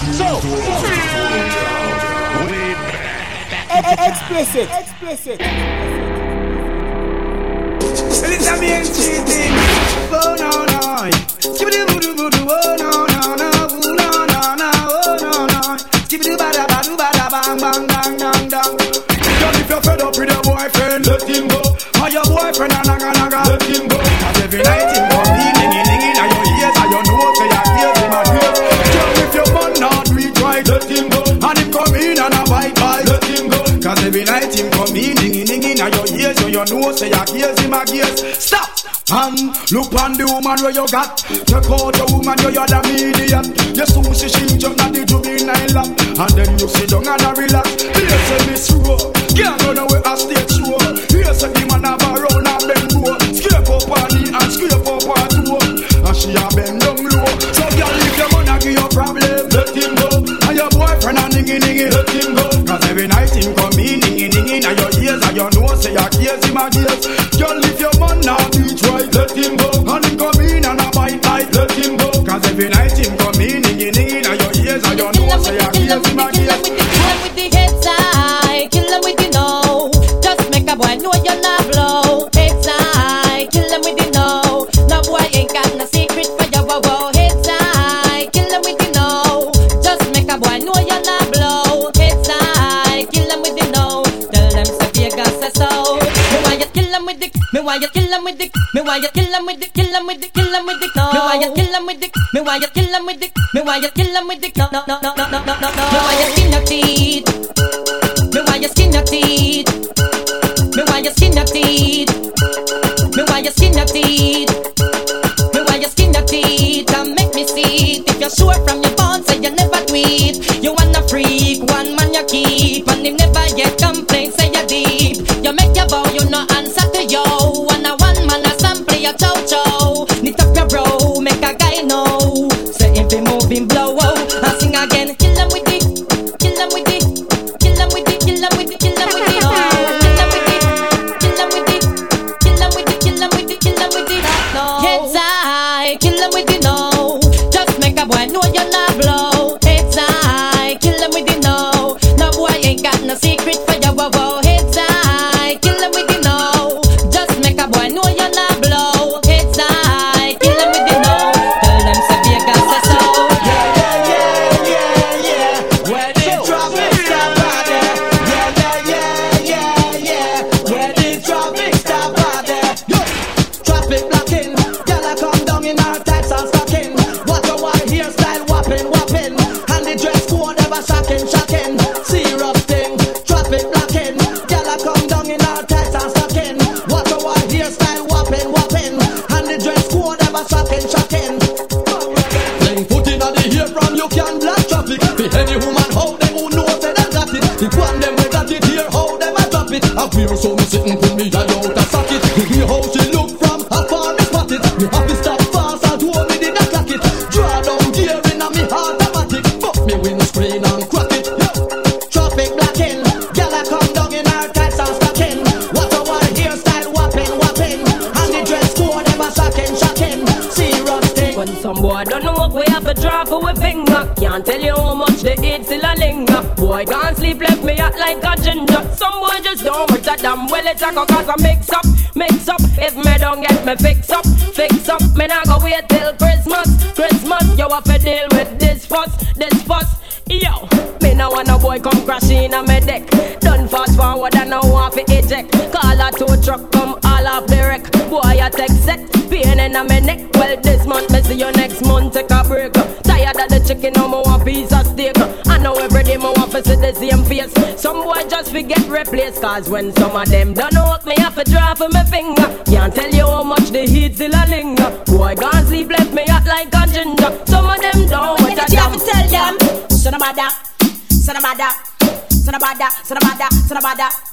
So, explicit, explicit. Well, it's a mean cheating. Oh, no, no. Give me the voodoo, voodoo. Oh. Look on the woman where you got. Check out the woman you are the media. You sushi she she jump at the juvenile And then you sit down and relax. Yes, Miss Rowe. why you kill him with the kill him with the kill him with the no. Me why you kill him with the me why you kill him with the me why you kill him with the no no no no no no no. Me why you kill him with the chicken, no more a piece of steak. I know every day more want to see the same face. Some boy just forget replaced, cause when some of them don't know what me have to draw for my finger. Can't tell you how much the heat still a linger. Boy, can't sleep, left me out like a ginger. Some of them don't want to tell them. Son of a da, son of a da, son of a da, son of a da, son of a da.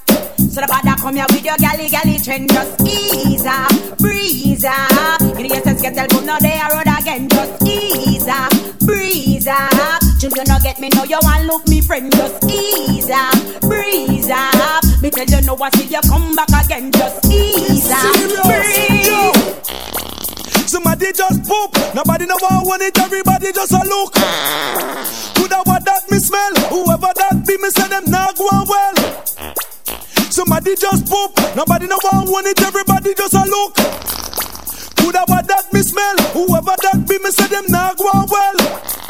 So the bada come here with your galley galley trend Just ease up, breeze up In the essence get the boom now they are road again Just ease up, up. Jim, you no get me, no, you want look me friend, just ease up, breeze up. Me tell you no, I see you come back again, just ease up, breeze. Somebody just poop. Nobody know what want it. Everybody just a look. Coulda what that me smell. Whoever that be, me say them not going well. Somebody just poop. Nobody know what want it. Everybody just a look. Coulda what that me smell. Whoever that be, me say them not going well.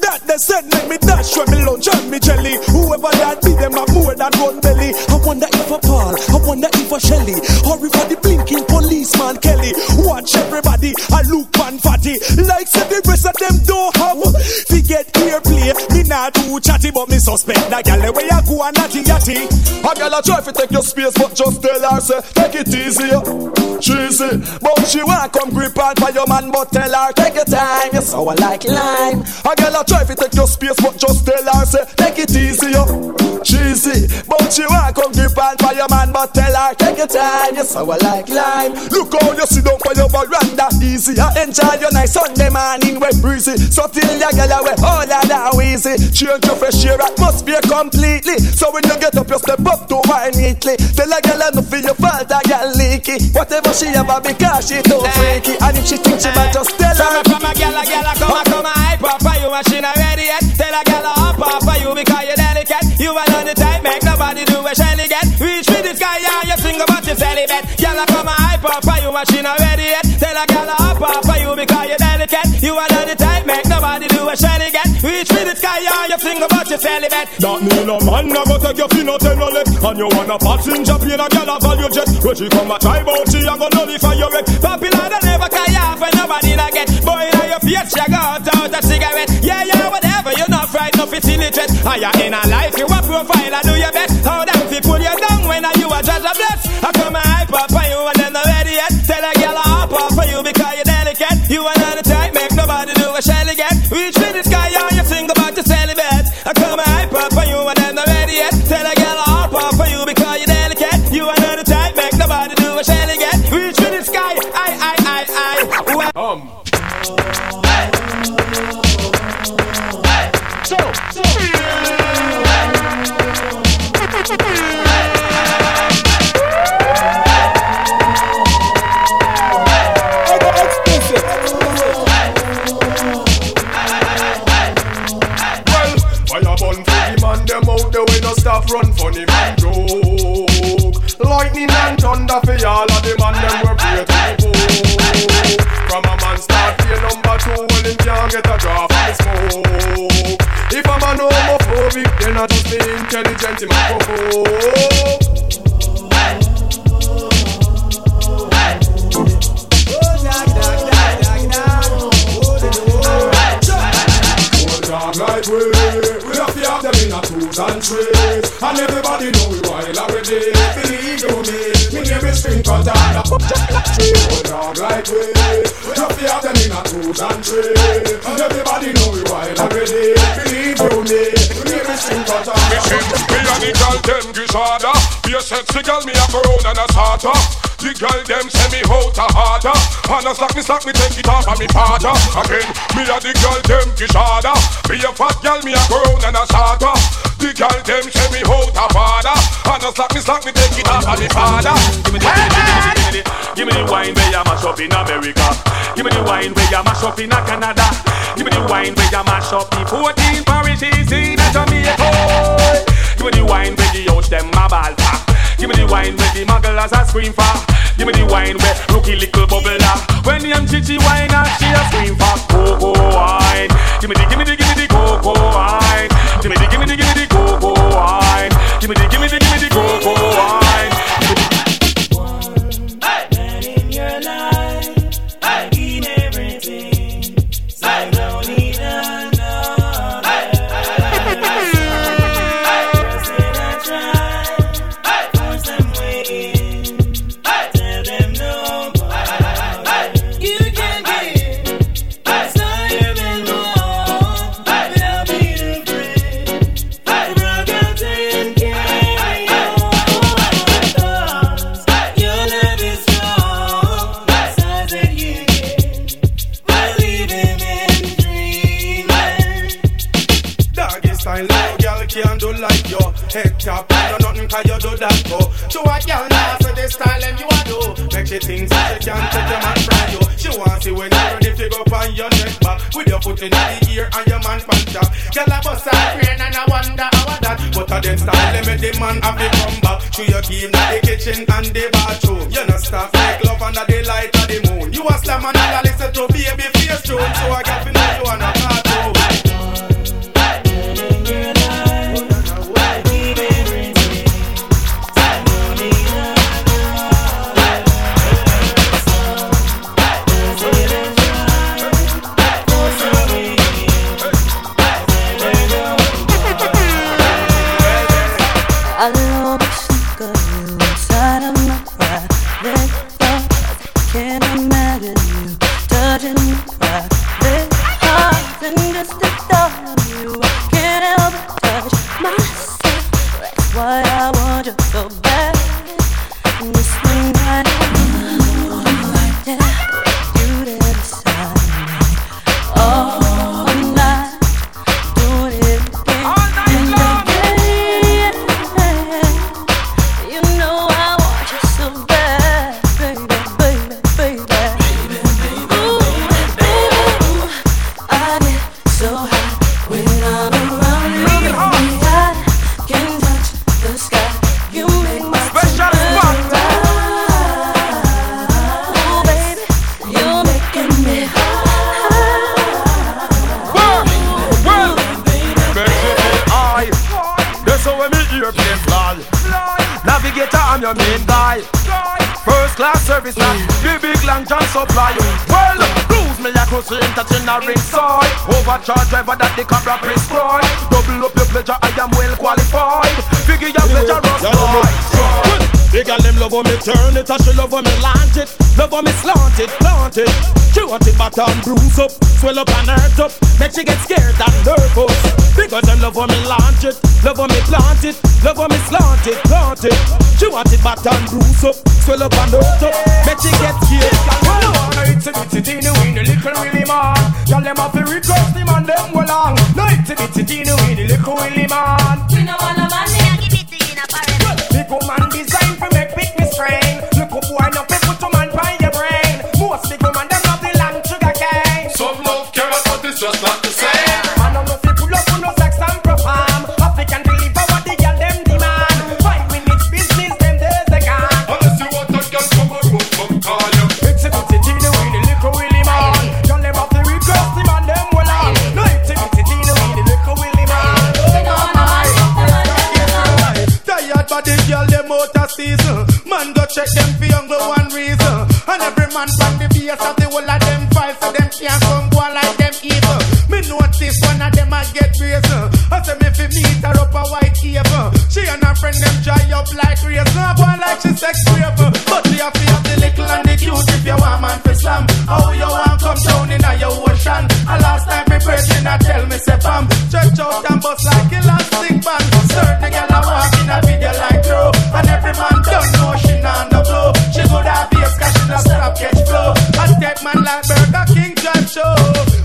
That they said make me dash when me lunch and me jelly. Whoever that be them have more than one belly. I wonder if a Paul, I wonder if a Shelly, or if a the blinking policeman Kelly. Watch everybody, I look pan fatty. Like said the rest of them don't have. To get ear play, me not too chatty, but me suspect that gal where you go and natty yatty. A gal a try to take your space, but just tell her say take it easy, cheesy. But she want come grip on for your man, but tell her take your time. You sour like lime. A gal a try to take your space, but just tell her say take it easy, cheesy. But she want come grip on for your man, but tell her take your time. You sour like lime. Look how you sit down for your veranda, easy. Enjoy your nice Sunday morning, wet breezy. So till your gal away, all that now easy. Change your fresh air atmosphere completely. So when you get up, you step up to wine neatly. Tell a gal I no feel your fault, a gal leaky. Whatever she ever because she too freaky. And if she think she might just tell her. A gal, a gal, a come, a come, a hype up for you, and she not ready yet. Tell a gal, a hop up for you because you're delicate. You are on the time, make nobody do a shelly get. Reach for the sky, and you sing about your celibate. Gal, a come, a hype up for you, and she not ready yet. Tell a gal, a hop up for you because you're delicate. You are on the time, make nobody do a shelly get. Reach for the sky, and sing about your celibate. That mean a man never take your fin out no left And you want a passenger plane a gal a value jet When she come a try bout she a go nullify your wreck Popular than never carry off when nobody not get. Boy, now your face, you got out a cigarette. Yeah, yeah, whatever, you're not fright, no fit illiterate. Are ah, you in a life, you a profile, I do your best. How damn fi pull you down when are you a judge a bless. I come a hype up for you and then not ready yet. Tell a girl a hop up for you because you're delicate. You are not the type, make nobody do a shelly get. Well, sexy girl, me a go round and a starter The girl them say me out a harder. And a slack me slack me take it off of me father Again, me and the girl them gishada Be a fat girl, me a go round and a starter The girl them say me out a father. And a slack me slack me take it off of me father. Give me the, give me the, give me the, give me the, give me the wine where you mash up in America. Give me the wine where you mash up in Canada. Give me the wine where you mash up the scream for. Give me the wine where rookie little bubbler. When the chichi wine and she kitchen and the and nervous. Because them love on me launch it, love on me plant it, love on me slant it, plant it. She want it back and bruise up, swell up and hurt up. Make she get scared. Well, I wanna it's a bitty teeny weeny little willy man. Y'all them have to request him and them go long. No it's a bitty teeny weeny little willy man. We no man, And every man from the base of the whole of them fight so them can't come go like them evil. Me notice one of them a get brazen. I say me fi meet her up a white cave. She and her friend them dry up like raisin. Boy like she sex rape. But we have to have the little and the cute if you want man fi slam. How you want come down in a your ocean? A last time me person a tell me say pam. Stretch out and bust like elastic band. Certain girl a walk in a video like pro. And every man don't know she not no blow. She good at catch flow. And take man like Burger King drive show.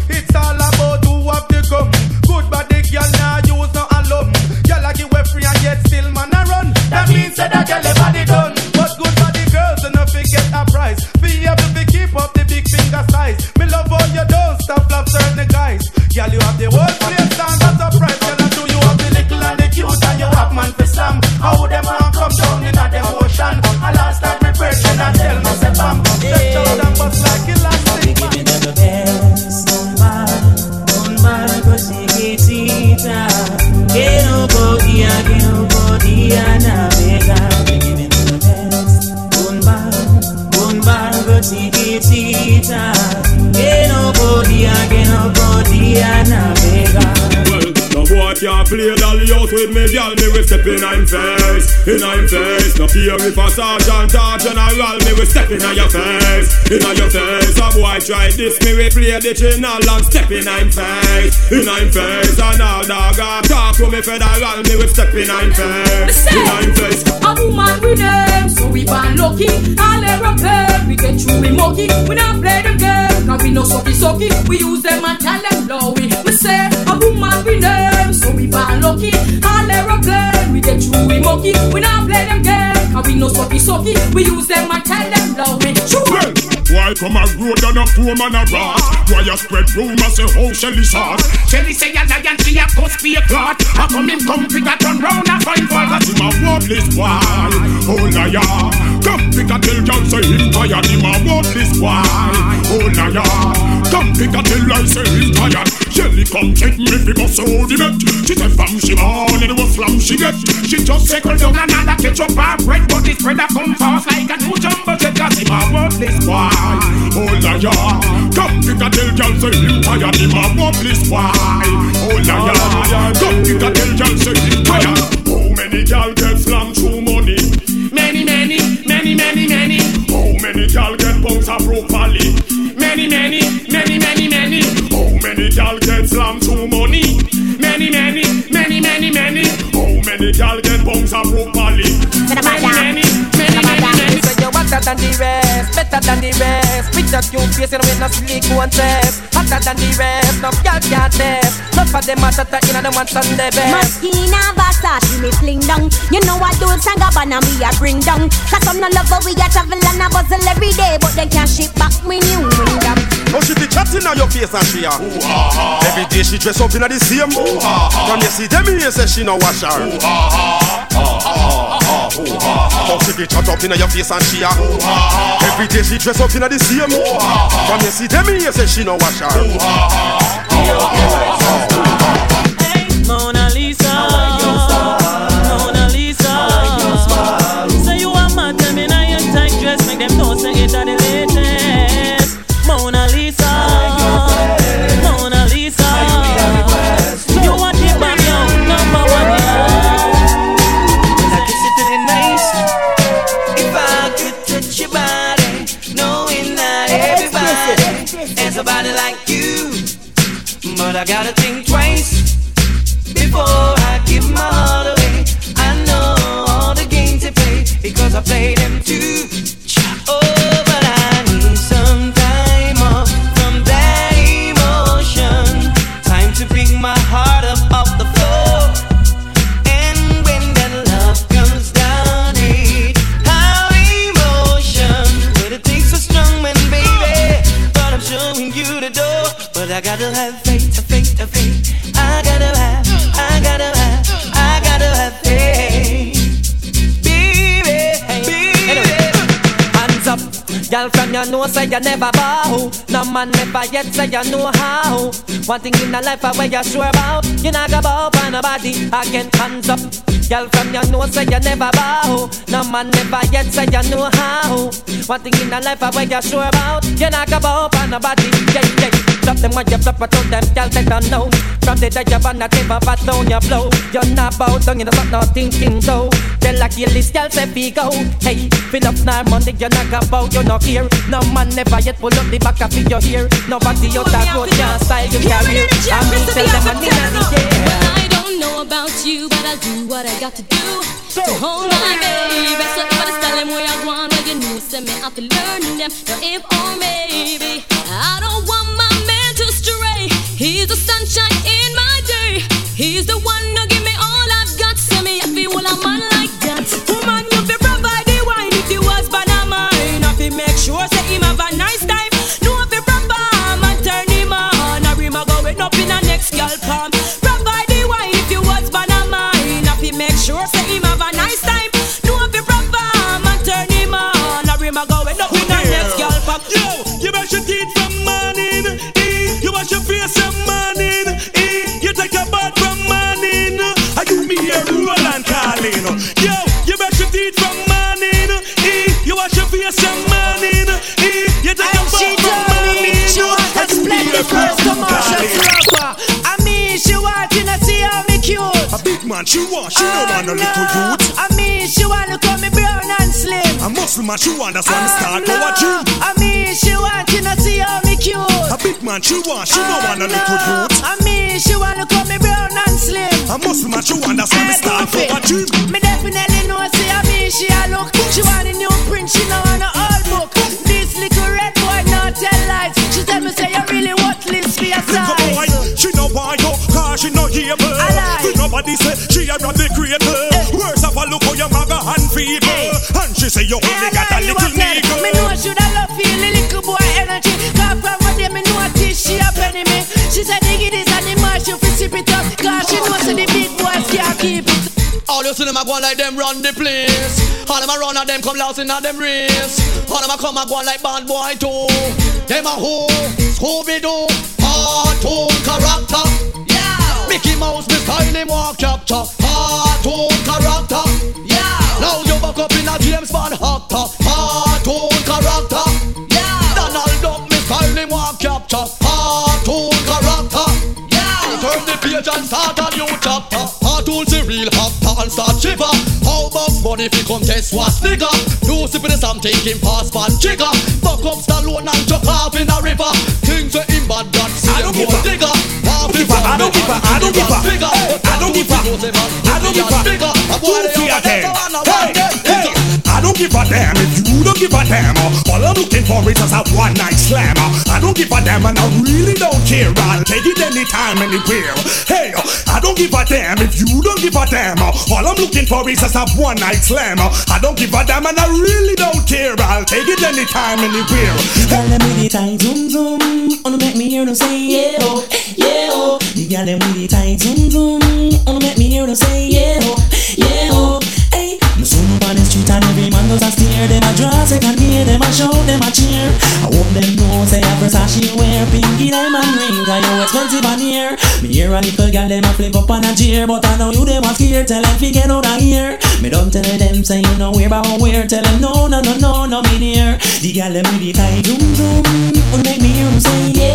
It's all about who have the gum. Good body girl now use no alum. Girl a give way free and yet still man a run. That means that girl body done. But good body girls enough to get a prize. Be able to keep up the big finger size. Me love all you don't stop love certain guys. Girl you have the whole place can't play dolly out with me, girl. Me we step in I'm face, in I'm face. No fear if a sergeant or general, me we step in on your face, in your face. A boy try this, me we play the channel and step in I'm face, in I'm face. And all dog a talk to me federal, me we step in I'm face, in I'm face. A woman with them, so we born lucky. All aeroplane, we get through we monkey. We not play the game, cause we no sucky sucky. We use them and tell them blowy. We say, a woman with them, so we born lucky. All aeroplane, we get through we monkey. We not play them game, cause we no sucky sucky. We use them and tell them blowy. True. Well, like from a road and a poor man a rat. Why you spread rumors say how Shelly sauce? Shelly say a lion, she a cuss be a clot. How come him come pick a turn round a find for Cause him a worthless boy, oh liar. Come tell girl say him tired, him a worthless boy, oh liar. Come pick a tell I say him tired. Shelly come check me fi bust out the bet. She say fam she born and what flam she get. She just Circle down another ketchup and bread But this bread a come fast like a two jumbo jet Cause him a worthless boy Oh liar Come pick a tell girl say him tired Him a worthless boy Oh liar Come pick a tell girl say him tired How many girl get slammed through money? Get bounced properly? Many, many, many, many, many How many girl get slammed through money? Many, many, many, many, many How many girl get bounced up properly? Many, many So you hotter than the rest, better than the rest. With that cute face and with no silicone test. Hotter than the rest, no girl can't test. None of them are hotter in the ones on the best. Moschino Versace me fling down. You know I do Sangabana me a bring down. Cause some no love we a travel and a bustle every day But they can't ship back me new wingdom Oh, she be chatting on your face and she a ooh, ah, ah. Every day she dress up in a the same ooh, ah, ah. From you see them here say she no wash her. Ooh, ah, ah, ah, ah, ah, Oh, she be chat up in your face and she a. Every day she dress up in a the same. From you see them here say she no wash her everybody has a body like you. But I gotta think twice say you never bow. No man never yet say you know how. One thing in the life I where you sure about, you not go bow for nobody again. Hands up, girl from you know say you never bow. No man never yet say you know how. One thing in the life I where you sure about, you not go bow for nobody. Yeah, yeah. Drop them when you flip it out them, girl they don't know. From the day you want to give up, down your blow. You're not bow down, you not not thinking so. Tell like you list, girl say we go. Hey, fill up now money, you not go bow, you not here. No man never yet pull up the back of your ear. Nobody out that road can style your career. Me tell them money in the air. I don't know about you, but I'll do what I got to do to hold my baby. So if I just tell him where I want, well you know, send me out to learn them. Now if or maybe I don't want my man to stray. He's the sunshine in Yo, you brush your teeth from morning. Eh, you wash your face from morning. Eh, you take a bath from morning. She want a splendid first commercial rapper. I mean, she want to see how me cute. A big man, she want, she don't want a little youth. I mean, she want to call me brown and slim. A muscle man, she want, that's why me start ah, our gym. I mean, she want to see how me cute. A big man, she want, she don't want a ah, little youth. I mean, she want to call me brown and slim. A muscle man, she want, that's why me start our gym. Me definitely know, see, I mean, she a look. She want a new print, she know want a old book. This little red boy not tell lies tell me say you really worthless for your size. Come on, she no want you, cause she no able. Alive. Nobody say she a rob the creator. Eh. Worse of all, look how your maga hand feeble. Eh. And she say you only eh, got a little nigga. Me know should I love feel a little boy energy. Cause from one day me know I teach she a penny me. She said, nigga, this animal, she fits it up. Cause she know knows the big boys can't keep it. All you see them a go like them run the place. All them a run and them come lost in a them race. All them a come a go like bad boy too. Them a who? Scooby Doo. Cartoon character. Yeah. Mickey Mouse, me style him walk capture. Cartoon character. Yeah. Now you back up in a James Bond actor. Cartoon character. Yeah. Donald Duck, me style him walk capture. Cartoon character. Yeah. Turn the page and start a new chapter. Cartoon the real and start shiver. How much money fi come test what's nigga? No sipping the Sam taking pass pan jigger. Buck up Stallone and chuck off in a river. Things that him bad God see I don't them give more a- digger. I don't give a- I don't give a- I don't give a- I don't give a- I don't give a- Two fear them. Hey, hey, I don't give a damn if you don't give a damn. All I'm looking for is just a one night slam. I don't give a damn and I really don't care. I'll take it anytime, anywhere. Hey, I don't give a damn if you don't give a damn. All I'm looking for is just a one night slam. I don't give a damn and I really don't care. I'll take it anytime, anywhere. Girl, them with tight zoom zoom, wanna make me hear them say yeah oh, yeah oh. The girl them the tight zoom zoom, wanna make me hear them say yeah oh, yeah oh. Me soon on the street and every man does a stare. Them a draw second gear, them a shout, them a cheer. I hope them know say a Versace wear pinky diamond ring, 'cause you expensive on here. Me hear a little girl them a flip up on a jeer, but I know you them a scared. Tell them fi get out of here. Me don't tell them say you know where about where. Tell them no no no no no me near. The girl them with the tight zoom zoom, oh, wanna make me hear them say oh, yeah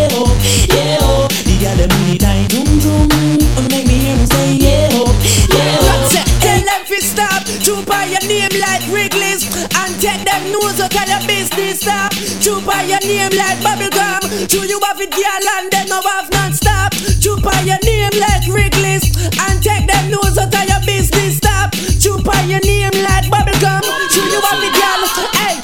nose your business stop. Troop on your name like bubblegum. True you have it girl and then no have non-stop. Troop on your name like Wrigley's and take them nose out of your business stop. Troop on your name like bubblegum. True you have it girl. Hey.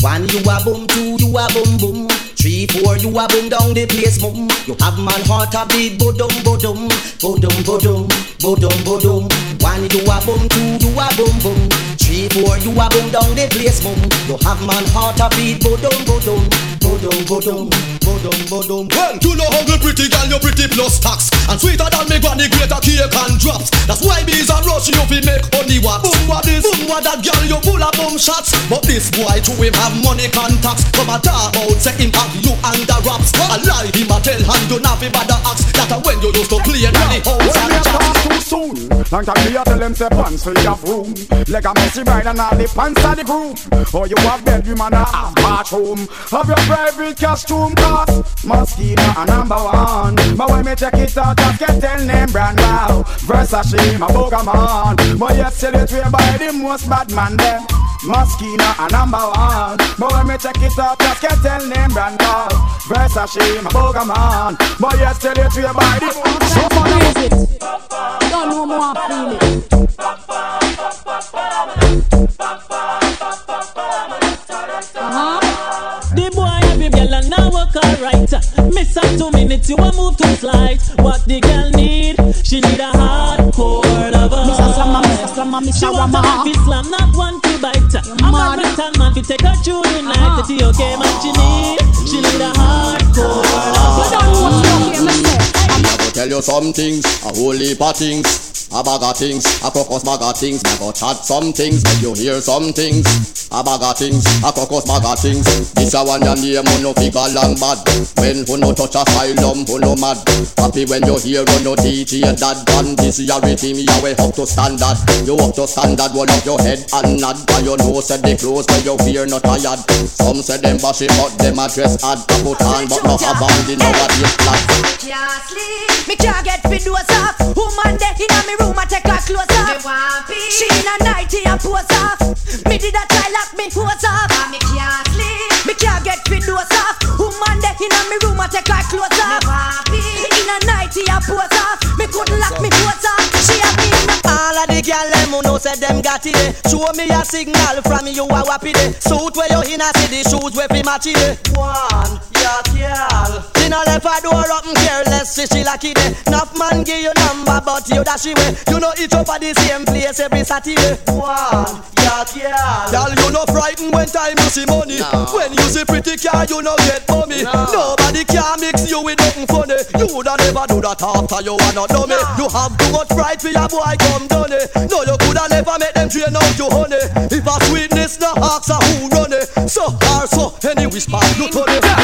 One you a boom, two you a boom boom. Three, four you a boom down the place boom. You have man heart a beat bodum bodum, bodum bodum, bodum bodum. One you a boom, two you a boom boom. Four you a boom down the place boom. You have man heart a beat bodum bodum, bodum bodum, bodum bodum. Well, you know how pretty girl, you pretty plus tax. And sweeter than me granny greater cake and drops. That's why bees and rush you fi make honey wax. Boom what this, boom what that girl, you full of boom shots. But this boy to him have money contacts. Come a talk about say him have you under wraps A lie him a tell and you not fi bother ask. That a when you used to play in the house and chat. too soon Long time me a tell them say pants full of room. Leg a messy bride and all the pants are the groom. Or you have bedroom and a half bathroom. Have your private costume cost. Moschino a number one. But when me check it out just get tell name brand now. Versace my Pokemon. But yet sell it by the most bad man them Moschino a number one. But when me check it out just get tell name brand now. Versace my Pokemon. But yet sell it way by the most Don't know more feel girl now work alright. Miss her two minutes, you a move too slight. What the girl need? She need a hardcore lover. Mr. Slammer, Mr. Slammer, Mr. She want a slam, not one to bite. A mad. Man fi take her through the night. The okay man she need, she need a hardcore lover. I'm gonna tell you some things, a whole heap of things. A bag of things, a crocus bag of things. Me go chat some things, make you hear some things. A bag of things, a crocus bag of things. This a one your name, who no figure long bad. When who no touch asylum, who no mad. Happy when you hear who no your dad. And this is your rhythm, you way up to standard. You up to standard, hold up your head and nod. Cause you know said the clothes where you fear not tired. Some say them bash it, but them address dress hard. A put on, but no have on the nowadays flat. can't sleep. Me can't get fit doors off. Woman there inna me room, I take her clothes off. She in a nightie and pose off. Me did a try lock me hose off. Me can't sleep. Me can't get fit doors off. Woman there inna me room, I take her clothes off. In a nightie and pose off. Me couldn't lock me hose off. She a me in a All of the girl them who know say them got it eh. Show me a signal from you a wappy day Suit where you in a see the shoes where fi match it eh. One, yeah girl She no left her door and careless see she lucky day Enough man give you number but you dash away You know each up at the same place every Saturday One, yeah girl Girl, you no frightened when time you see money. When you see pretty car, you no get mommy. Nobody can mix you with nothing funny. You woulda never do that after you wanna know me. You have too much pride for your boy come done it. No, you coulda never make them train out you honey. If a sweetness no ask a who run it. So hard, so any whisper you turn it.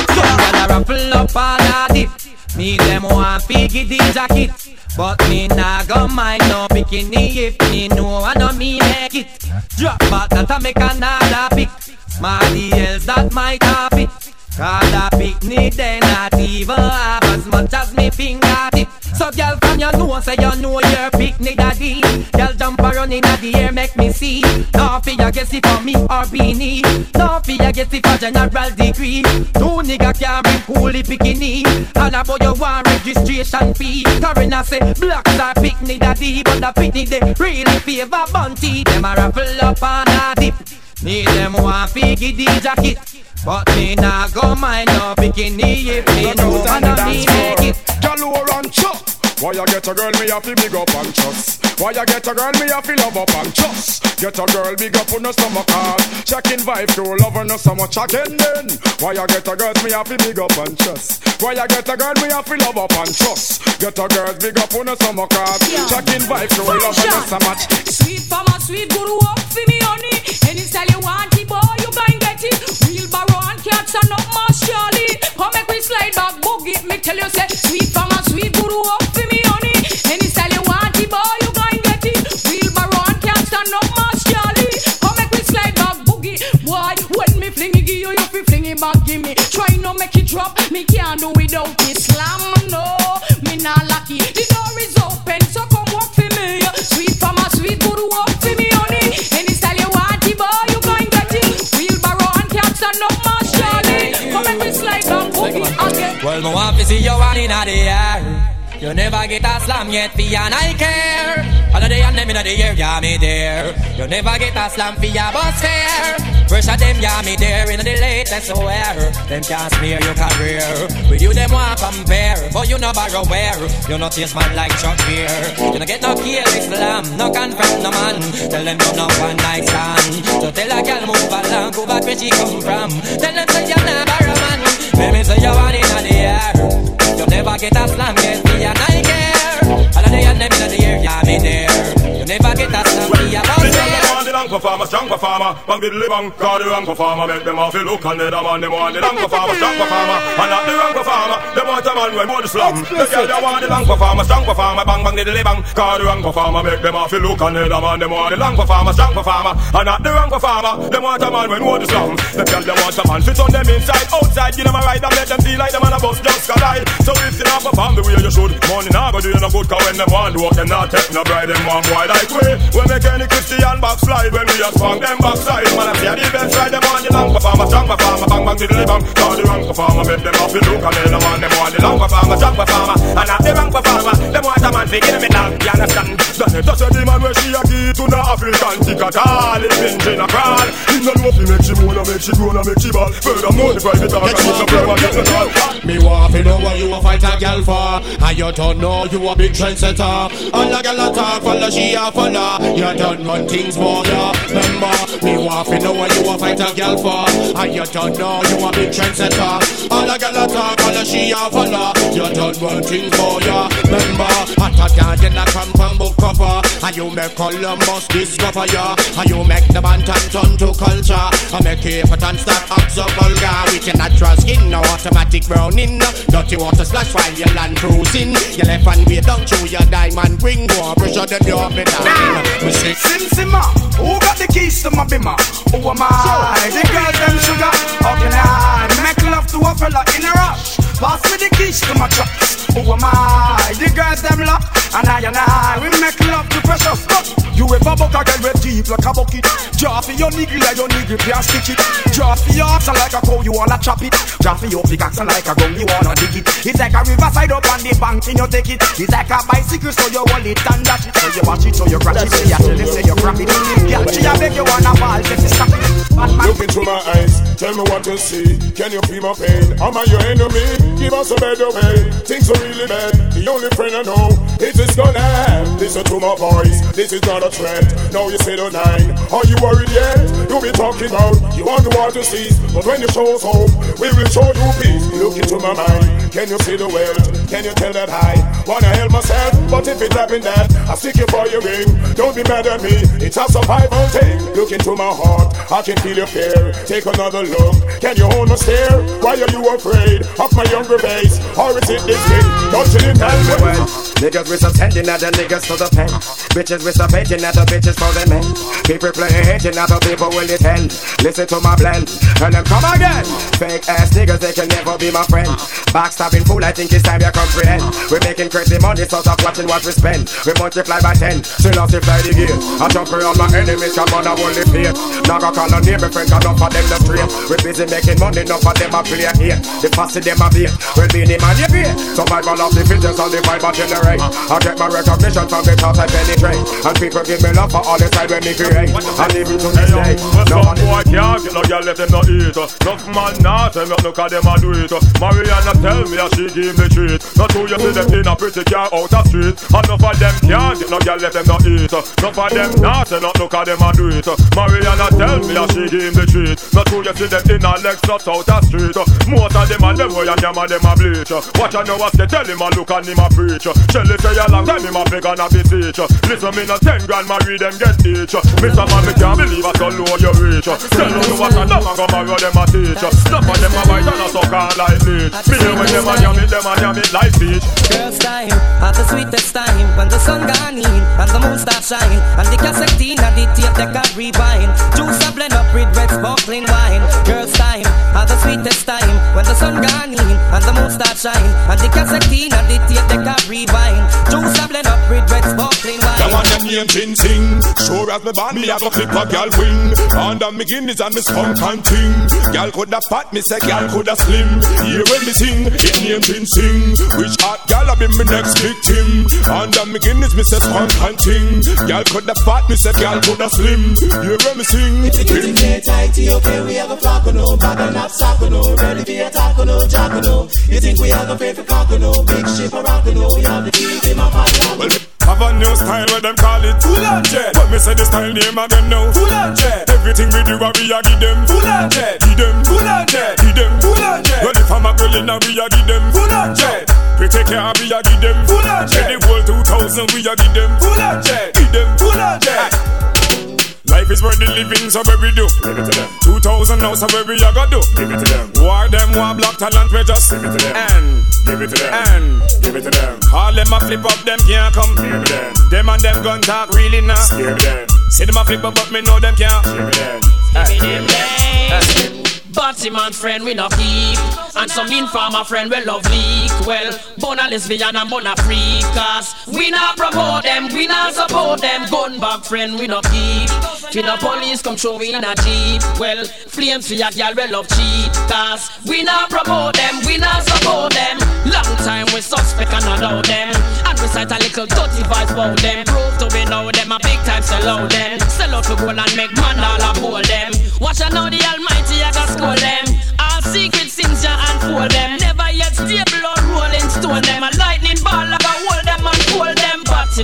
Gyal up all a dip. Me them want piggy the jacket. But me nah go mind no bikini if me know I know me make it. Drop back that I make another pick. Smarty else that have it. Cause the picnic they not even have as much as me fingertip. So girl from you know say you know your picnic daddy. Girl jump around in the air make me see. No fear guess it for me or beanie. No fear guess it for general degree. Two nigga can bring coolie bikini. And about your one registration fee. Karina say blacks are picnic daddy, but the picnic they really favor bunty. Them a raffle up on a dip. Me them want figgy jacket. But me nah go mind no bikini if me know and me make it. Galore and chop. Why you get a girl me have to big up and trust? Why you get a girl me have to love up and trust? Get a girl big up on no stomach call. Checking vibe to love her no so much again then. Why you get a girl me have to big up and trust? Why you get a girl me have to love up and trust? Get a girl big up on no stomach call. Checking vibe to love her no so much. Sweet mama, sweet guru up for me honey. Any style you want it, boy, you can get it. Wheelbarrow and cats and up more Charlie. Come make we slide back, boogie. Me tell you say, sweet mama, sweet guru up for me Well, me want to see you one inna the air. You never get a slam yet, fi and I care. All the and them inna the air, yeah me there. You never get a slam fi a bus fare. Pressure them, yeah me there inna the latest wear. Them can't smear your career. With you them want compare, but you no borrow wear. You no taste man like Chuck Beer. You no get no kill slam, no confront no man. Tell them you no one night stand. So tell a girl move along, go back where she come from. Tell them say you not borrow man. Let me say you want inna the air. You never get a slam yet, me and I care. All of the and them in the air, yeah, me there. You never get a slam, me a boss want the long performer, strong performer, bang diddly bang, call the wrong performer, make them all feel look and the man, them want the long performer, strong performer, and not the wrong performer, them want a man when more the slum. The girl they want the long performer, strong performer, bang bang diddly bang, call the wrong performer, make them all feel look and the man, them want the long performer, strong performer, and not the wrong performer, them want a man when more the slum. The girl they want a man fit on them inside, outside, give them a ride and let them feel like them on a bus just collide. So if you not perform the way you should, money not go do you no good, cause when them want to work, them not take no bride, them want boy like we. We make any Christian backslide when we a swung them backside. Man, I see the best ride them on the long performer, strong performer, bang bang diddly bang. Call the wrong performer, make them off the look and then on them on the long performer, strong performer, and not the wrong performer. Them want a man fi give me down, you understand? Done it, touch the man where she a give to the African tick at all. It been in a crawl. In the know fi make she moan, make she groan, make she ball. Furthermore, the private and it's a problem, get the call. Me want to know what you a fight a gal for And you don't know you a big trendsetter All a gal a talk, follow she a follow. You done run things for ya. Remember, me want to know what you a fight a gal for. And you don't know you a big trendsetter. All a gal a talk, follow she a follow. You done run things for ya. Remember, hotter than than a come from book cover. And you make Columbus discover ya. And you make the bantam turn to culture. And make Cape and start up so vulgar. With your natural skin, no automatic browning Dirty water splash while you land cruising. You left and way down through your diamond ring Go pressure them you up and down We say Sim Simma, ah. who got the keys to my bimmer? Who am I? The girls them sugar. How can I make love to a fella in a rush? Pass me the keys to my trucks. Who am I? The girls them love, and I and I we make love to precious. You ever buck a girl with deep like a bucket? For your niggle like your niggle, can't stitch it. For your oxen like a cow, you wanna chop it. For your pickaxe like a gun, you wanna dig it. It's like a riverside up on the bank, and you take it. It's like a bicycle, so you hold it and dash it. So you watch it, so you crash it. So you tell it, say you crack it. Girl, she a beg you wanna fall, just stop it. Look into my eyes, tell me what you see. Can you feel my pain? Am I your enemy? Give us a better oh, way. Things are really bad. The only friend I know is this gonna end. Listen to my voice. This is not a threat. Now you say the nine. Are you worried yet? You be talking about you want the war to cease, but when the show's home, we will show you peace. Look into my mind. Can you see the wealth? Can you tell that I wanna help myself? But if it's happened that I stick you for your ring, don't be mad at me. It's a survival thing. Look into my heart, I can feel your fear. Take another look. Can you hold my stare? Why are you afraid of my younger face? Or is it this thing? Touching in Tell me when Niggas we some sending at the niggas to the pen Bitches we some hating at the bitches for the men People playing hating at the people will it end Listen to my blend And then come again Fake ass niggas they can never be my friend Backstabbing fool I think it's time you comprehend. We're making crazy money so stop watching what we spend. We multiply by ten Still not fly the gear I jump around my enemies come on I only fear Now go call on neighbor friend Cause enough of them the straight We busy making money enough of them a play here The fussy them a beat Well being him and you pay Survival of the fittest and the vibe I generate. I get my recognition from the thoughts I penetrate. And people give me love for all the time when me create. And even to this day. No boy? Can't get no girl let them no eat. Enough man not tell me look at them a do it. Mariana tell me that she give me treat Not two you see them in a pretty car out the street. Enough of them can't get no girl let them no eat. Enough of them not tell me look at them a do it. Mariana tell me that she give me treat. Not two you see them in a Lexus out the street. Most of them and them way and them and them a bleach. Watch I know what they tell him and look and him a preach. Shelly say a long time him a beg and a beseech Listen me no ten grand marry them get each. Mr. Man me can't believe I so low you reach. Tell you what I know and go marry them a teach. Enough of them a bite and a suck on like leech Me when them a yam it, them a yam it like peach Girls time, at the sweetest time. When the sun gone in and the moon start shine And the cassette and the tape they got rewind. Juice a blend up with red sparkling wine. Girls time, at the sweetest time. When the sun gone in and the moon start shine And the cassette and the tape they got rewind. Juice a blend up with red sparkling wine Come on, them name Chin Sing Sure as me band, me have a flip a gal wing. And I'm me Guinness and me skunk and ting. Gal coulda fat, me say gal coulda slim. Hear when me sing, it name Chin Sing Which hot gal a be me next victim? And I'm me Guinness, me say skunk and ting. Gal coulda fat, me say gal coulda slim. Hear when me sing, If the kitty get tight, okay, we have a flock or no Bag and up sock or no Ready for attack or no Jack or no You think we have a faith for cock or no Big ship or rock or no We have the keys in my pocket I have a new style where them call it. Full on jet. But me say the style name of them now. Full on jet. Everything we do a we a give them. Full on jet. Give them. Full on jet. Give them. Full on jet. Well if I'm a girl in a we a give them. Full on jet. Pretty care we a give them. Full on jet. The whole 2000 we a give them. Full on jet. Give them. Full on jet Life is worth the living, so where we do? Give it to them. 2000 now, so where we a go do? Give it to them. War them, war block talent, we just give it to them. And give it to them. And give it to them. All them a flip up, them can't come. Give it to them. Them and them gun talk really now. Give it to them. See them a flip up, but me know them can't. Give it to them. Give me them Batty man friend we no keep And some informer friend we love leak. Well, bona lesbian and bona freakers. We not promote them, we not support them. Gun back friend we no keep Till the police come show we in a jeep. Well, flames for your girl we love cheat Cause we not promote them, we not support them. Long time we suspect and allow them. And we cite a little dirty vibes about them. Prove to we know them a big time sell out them Sell out to gold and make man all uphold them. Watch out now the almighty I got school them. All secret sins ya unfold them. Never yet stable or rolling stone them. A lightning ball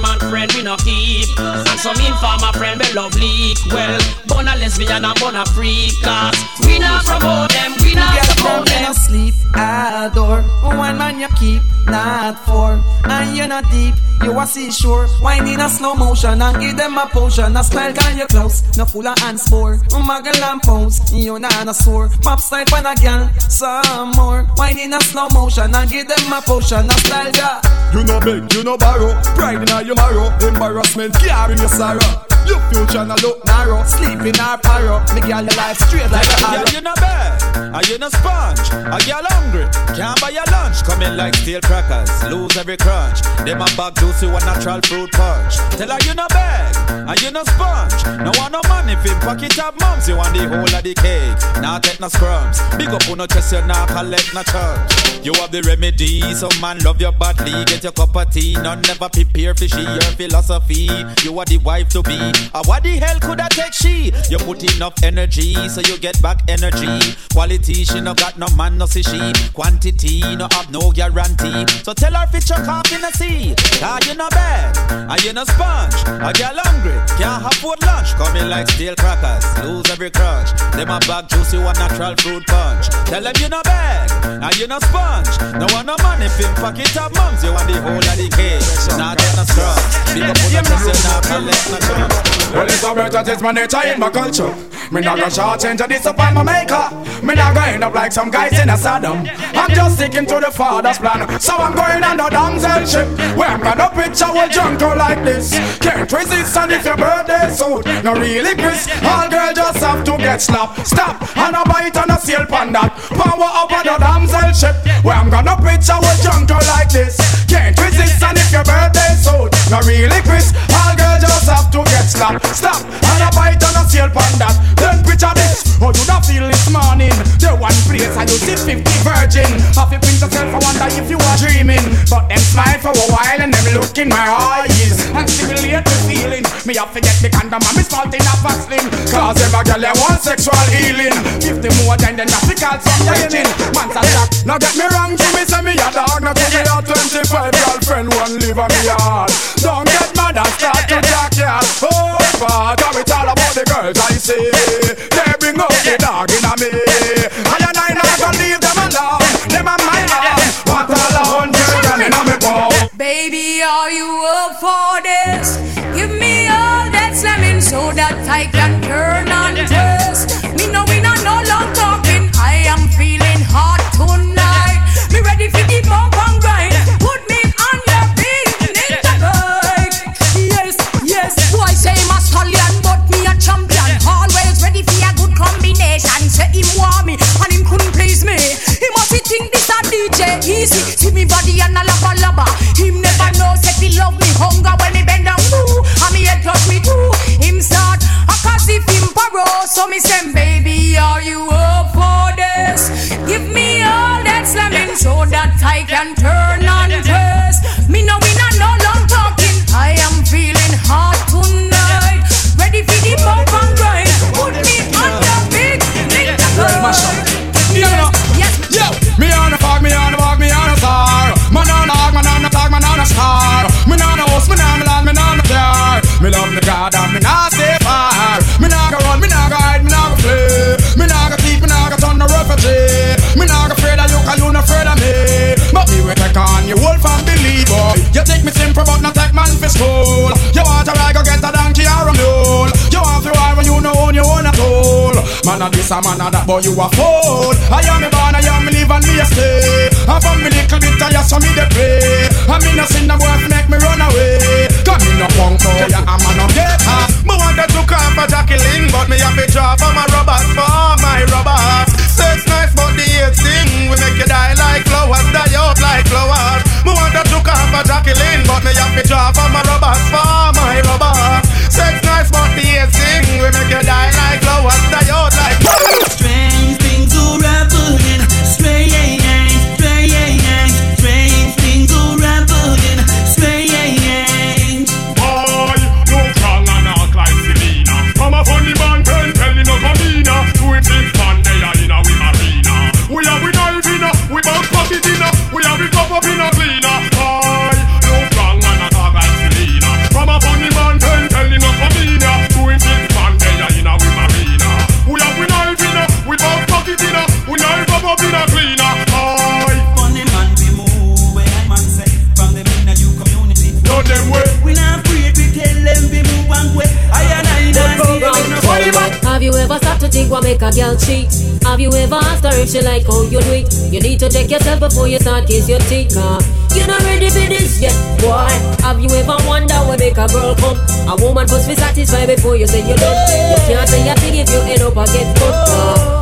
man friend we no keep. And some informer friend we love leak. Well, bona lesbian and bona freakers We not promote them, we not support them. no sleep ah, adore One man you keep, not four And you're not deep, you a seashore Wine in a slow motion and give them a potion. A style got you close, no full of hands for Muggle and pose, you not a sore. Pop side pan a girl, some more. Wine in a slow motion and give them a potion. A style got You no beg, you no borrow. Pride in your marrow Embarrassment, carry your sorrow your future no look narrow, sleep in our parrow. Me girl your life straight like a arrow. You no bad, and you no sponge. A girl hungry, can't buy your lunch. Come in like steel crackers, lose every crunch. Them a bag juicy one natural fruit punch. Tell her you no bag, and you no sponge. No want no money fin pocket up mums. You want the whole of the cake, not take no scrums. Big up on no chest, you not collect no charge. You have the remedy, some man love your badly. Get your cup of tea, none never prepare for she your philosophy. You are the wife to be. Uh, what the hell could I take she? You put enough energy, so you get back energy. Quality, she no got no man, no see she. Quantity, no have no guarantee. So tell her fit your cough in the sea. Ah, you no bad, and you no sponge. A girl hungry, can't have food lunch. Coming like steel crackers, lose every crunch. Them a bag juicy one natural fruit punch. Tell them you no bag, and you no sponge. No one no money, film pocket of mums. You want the whole of the cake, not get no scrub. Big up on the person, now collect no crumb. Well, it's alright, that is my nature in my culture. Me not gonna short change and disappoint my maker. Me not gonna end up like some guys in a Saddam. I'm just sticking to the father's plan. So I'm going on the damsel ship. Where I'm gonna picture a junker like this. Can't resist and if your birthday suit. No really, Chris. All girl just have to get slapped. Stop and a bite and a seal pan that. Power up on the damsel ship. Where I'm gonna picture a junker like this. Can't resist and if your birthday suit. No really, Chris. All girl just have to get slapped. Stop and a bite and a seal pan that. Then picture this. Oh, you not feel this morning. The one place I you see 50 virgin. Have you pinch yourself, I wonder if you are dreaming. But them smile for a while and them look in my eyes. And stimulate the feeling. Me have to get the condom and me small a vaccine. Cause every girl they want sexual healing. Give them more than the some virgin. Man's a shock. Now get me wrong, Jimmy say me a dog. Now give me a 25 girlfriend, one live on me yard. Don't get mad and start to jack ya. Oh, all about the girls I see. They bring the dog in me. I and I not gonna leave them alone. Them are my. Want all a hundred in me. Baby, are you Easy. See me body and a lava lava. Him never know say he love me hunger when me bend down too. And me head touch me too. Him start a cause if him paro. So me say baby are you up for this? Give me all that slamming so that I can turn for school. You want to ride, go get a donkey or a mule. You want to ride when you know own you own a tool. Man a this, a man a that, but you a fool. I am me born, I am me live and me a stay. And from me little bit, I just so me the pray. I me no sin, the boy make me run away. Come me no punk boy, yeah, I'm a no gator. Me wanted to come for Jacqueline, but me have to draw for my robots, for my robots. Sex nice, but the hate thing we make you die like flowers, die out like flowers. Me wanted to come for Jacqueline, but me have to draw for my robots, for my robots. Sex nice, but the thing we make you die like flowers, die out like knife up up in a cleaner. Boy, Funny man, we move where I man say from them in a new community. no them way. We not afraid, we tell them we move and way. I and I not see them in a funny man. Have you ever stopped to think what make a girl cheat? Have you ever asked her if she like how you do it? You need to check yourself before you start kiss your teeth. You're not ready for this yet, boy. Have you ever wondered what make a girl come? A woman must be satisfied before you say you're done. You can't say a thing if you end up a get fucked.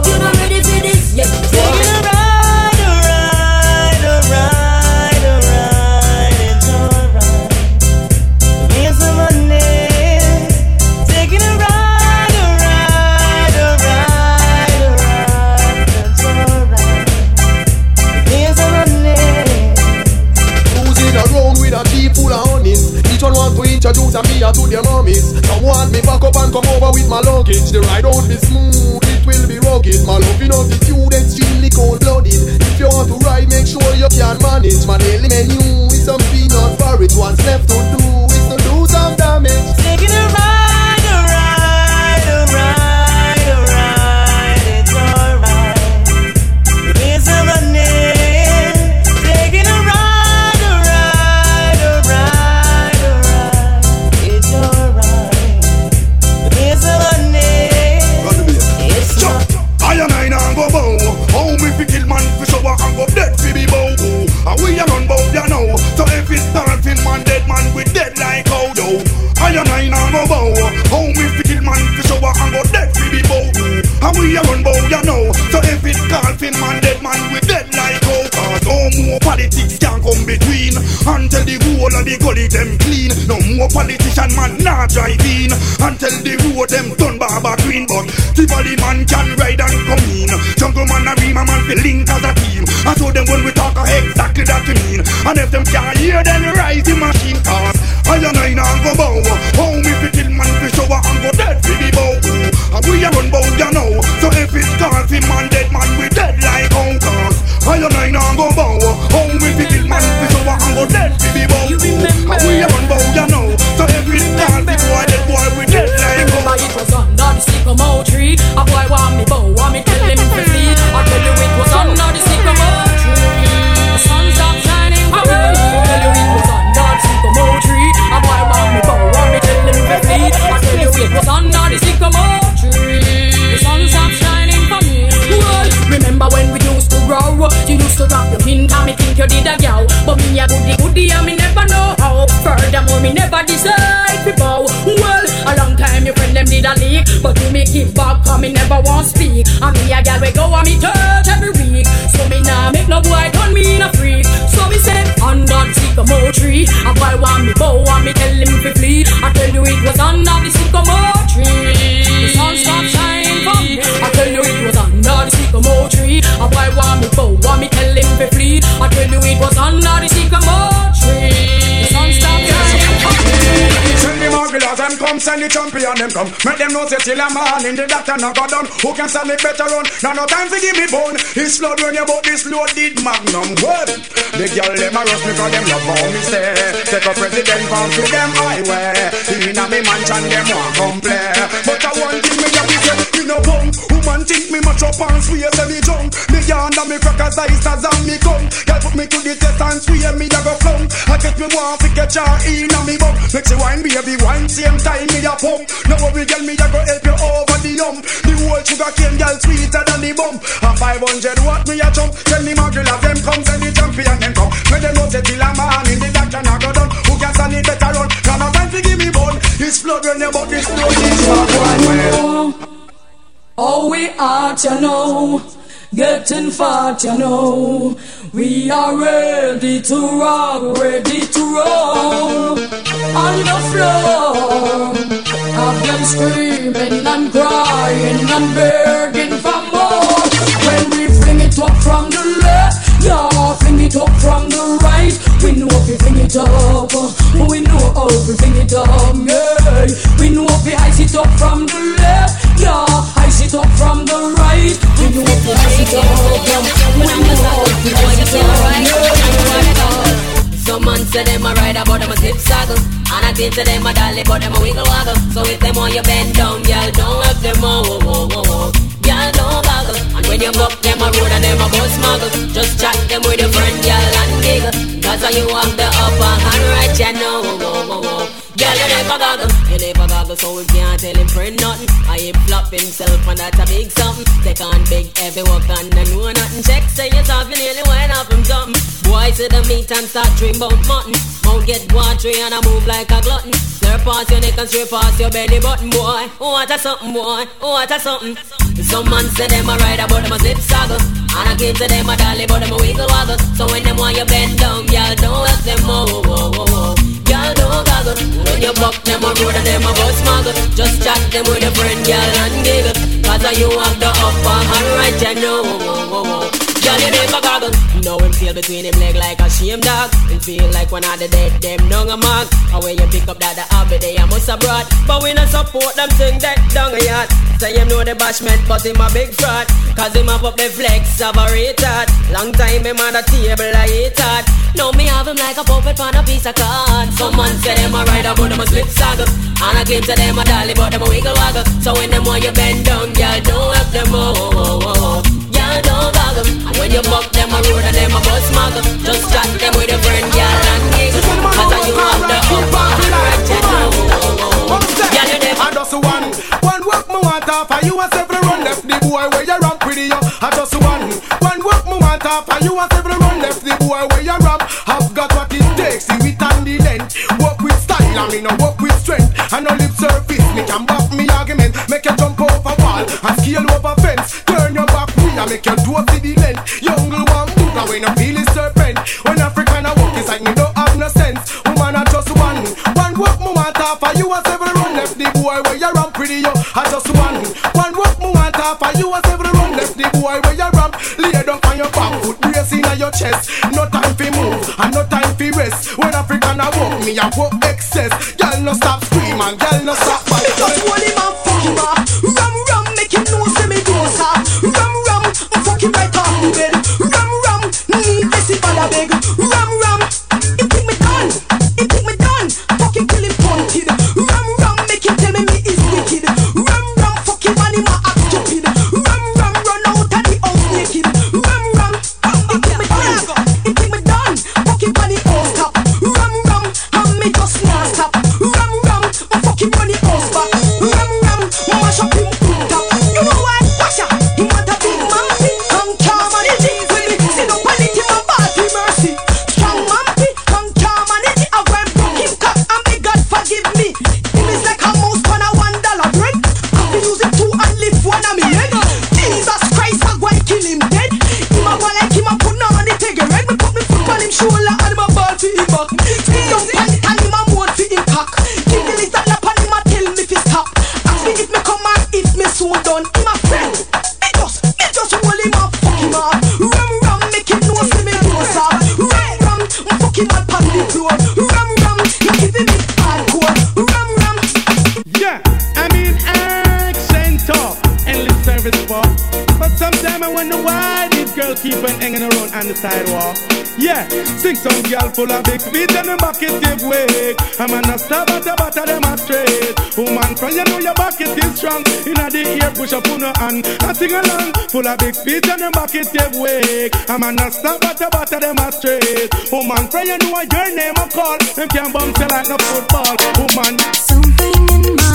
Introduce me to their mummies. Want me back up and come over with my luggage. The ride won't be smooth, will be rugged. My loving of the feud extremely cold blooded. If you want to ride, make sure you can manage. My daily menu is some peanut porridge. What's left to do is to do some damage. Taking a ride, and I now go bow. How me kill man fi show and go dead fi be bow. And we a run bow ya know. So if it's golfing man dead man we dead like how. Cause no more politics can come between. Until the whole of the gully them clean. No more politician man nah drive in. Until the road them done barber green. But Tivoli man can ride and come in. Jungle man and Rema man feel link as a team. I told them when we talk exactly that we mean. And if them can't hear then rise the machine cause I and I now go bow. How me fi kill man fi show and go dead fi be bow. And we a bow you know. So if it's golfing man dead man we dead like how cause I and I now go bow. How me fi kill man fi show and go dead fi be bow. And we come. Make them know say till a man in the doctor not go done. Who can sell it better run? Now no time to give me bone. It's flood when you bought this loaded magnum. Well, the girl them a rush me cause them love how me say. Take a president from to them highway. In a me mansion them want come play. But I want thing me have to say, me no bum. Think me much up and swear say me junk. Me yarn and me crackers eyes as and me come. Girl put me to the test and swear me da go flung. I get me want to catch her in a me bum. Make she wine baby wine same time me a pump. No worry girl me a go help you over the hump. The whole sugar cane girl sweeter than the bump. And 500 watt me a jump. Tell the magilla them come send the champion them come. Make them know say till a man in the doctor not go done. Who can stand it better run? Now no time to give me bone. It's flood when you about this flow. It's one well. Oh, we are, you know, getting fat, you know. We are ready to rock, ready to roll on the floor. Have them screaming and crying and begging for more. When we fling it up from the left, yeah, fling it up from the right. We know if we fling it up, we know how we fling it up, yeah. We know if we ice it up from the left, yeah, up from the right. It up, we know how we ice it up, yeah. Some man say them a ride about them a zip saddle And I think to them a dolly but them a wiggle waggle So if them want you bend down, girl, don't let them oh, oh, oh, oh, oh. Girl, don't goggle And when you buck them a road and them a bus muggle Just chat them with your friend, girl, and giggle Cause you have the upper hand right, you know oh, oh, oh. Girl, you never goggle, you never goggle So we can't tell him friend nothing I him flop himself and that's a big something. Take on big heavy work and I know nothing. Check say yourself, you nearly went off from something. Boy to the meat and start dream about mutton Mouth get watery and I move like a glutton. Slurp past your neck and straight past your belly button Boy, oh what a something boy, oh what a something. Some man say them a ride about them a zip saggle And I give to them a dolly but them a wiggle waggle. So when them want you bend down, girl don't let them oh, oh, oh, oh, oh. Girl don't goggle When you buck them a road and them a bus muggle Just chat them with your friend girl and giggle. Cause you have the upper hand right you know oh, oh, oh, oh. Girl, you never goggle. Know him feel between him leg like a shame dog. Him feel like one of the dead, them nung a mark. And when you pick up that the habit, they a must abroad. But we not support them thing that dung a yacht. Say him know the bashment, but him a big fraud. Cause him up up the flex of a retard. Long time him on the table, I hate hard. Now me have him like a puppet on a piece of card. Someone say them a ride but them a slip saddle. And I claim to them a dolly, but them a wiggle waggle. So when them want you bend down, girl, don't help them oh, oh, oh, oh. Girl, don't goggle. And when you buck them a road and them a bus muggle, just chat them with a friend, girl, and giggle. Cause you have the upper hand, know. You never I just one, one work me want off, and you a several run left the boy where you ramp pretty yo. I just one, one work me want off, and you a several run left the boy where you ramp. I've got what it takes, see it and the length. Work with style, I mean I work with strength. And no lip surface, me can back me argument, make you jump over wall and scale over fence. Turn your back I make you do to the length. Young girl want move, and when you feel it serpent, when African I walk, it's like me don't have no sense. Woman I just one, one work me want off, and you a several run left the boy where you ramp pretty yo. I just one, one work me want off, and you a several run left the boy where you ramp. Lay down on your back foot, brace inna your chest. No time for move, and no time for rest. When African I walk, me I walk excess. Girl no stop scream and girl no stop him keep on hanging around on the sidewalk. Yeah, sing some girl full of big feet and the bucket give wake. I'm on a stab at the butter them a straight. Woman, from you know your bucket is strong. In the ear push up on her hand and sing along. Full of big feet and the bucket give wake. I'm on a stab at the butter them a straight. Woman, from you know your name a call. Them can't bounce like a football. Woman, Something in my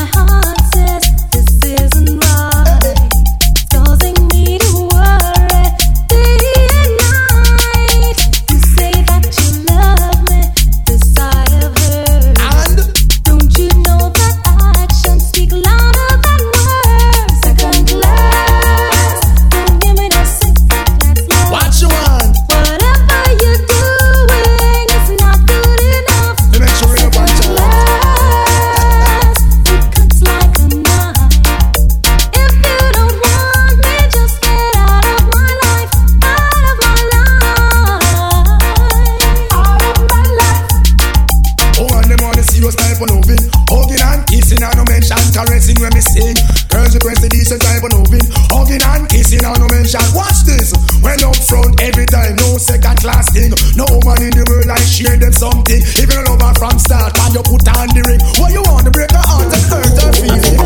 Girls request the decent type of moving. Hugging and kissing and no mention. Watch this. When up front every time, no second class thing. No woman in the world I share them something. If you love her from start, and you put on the ring. What you want to break her heart and hurt her feeling.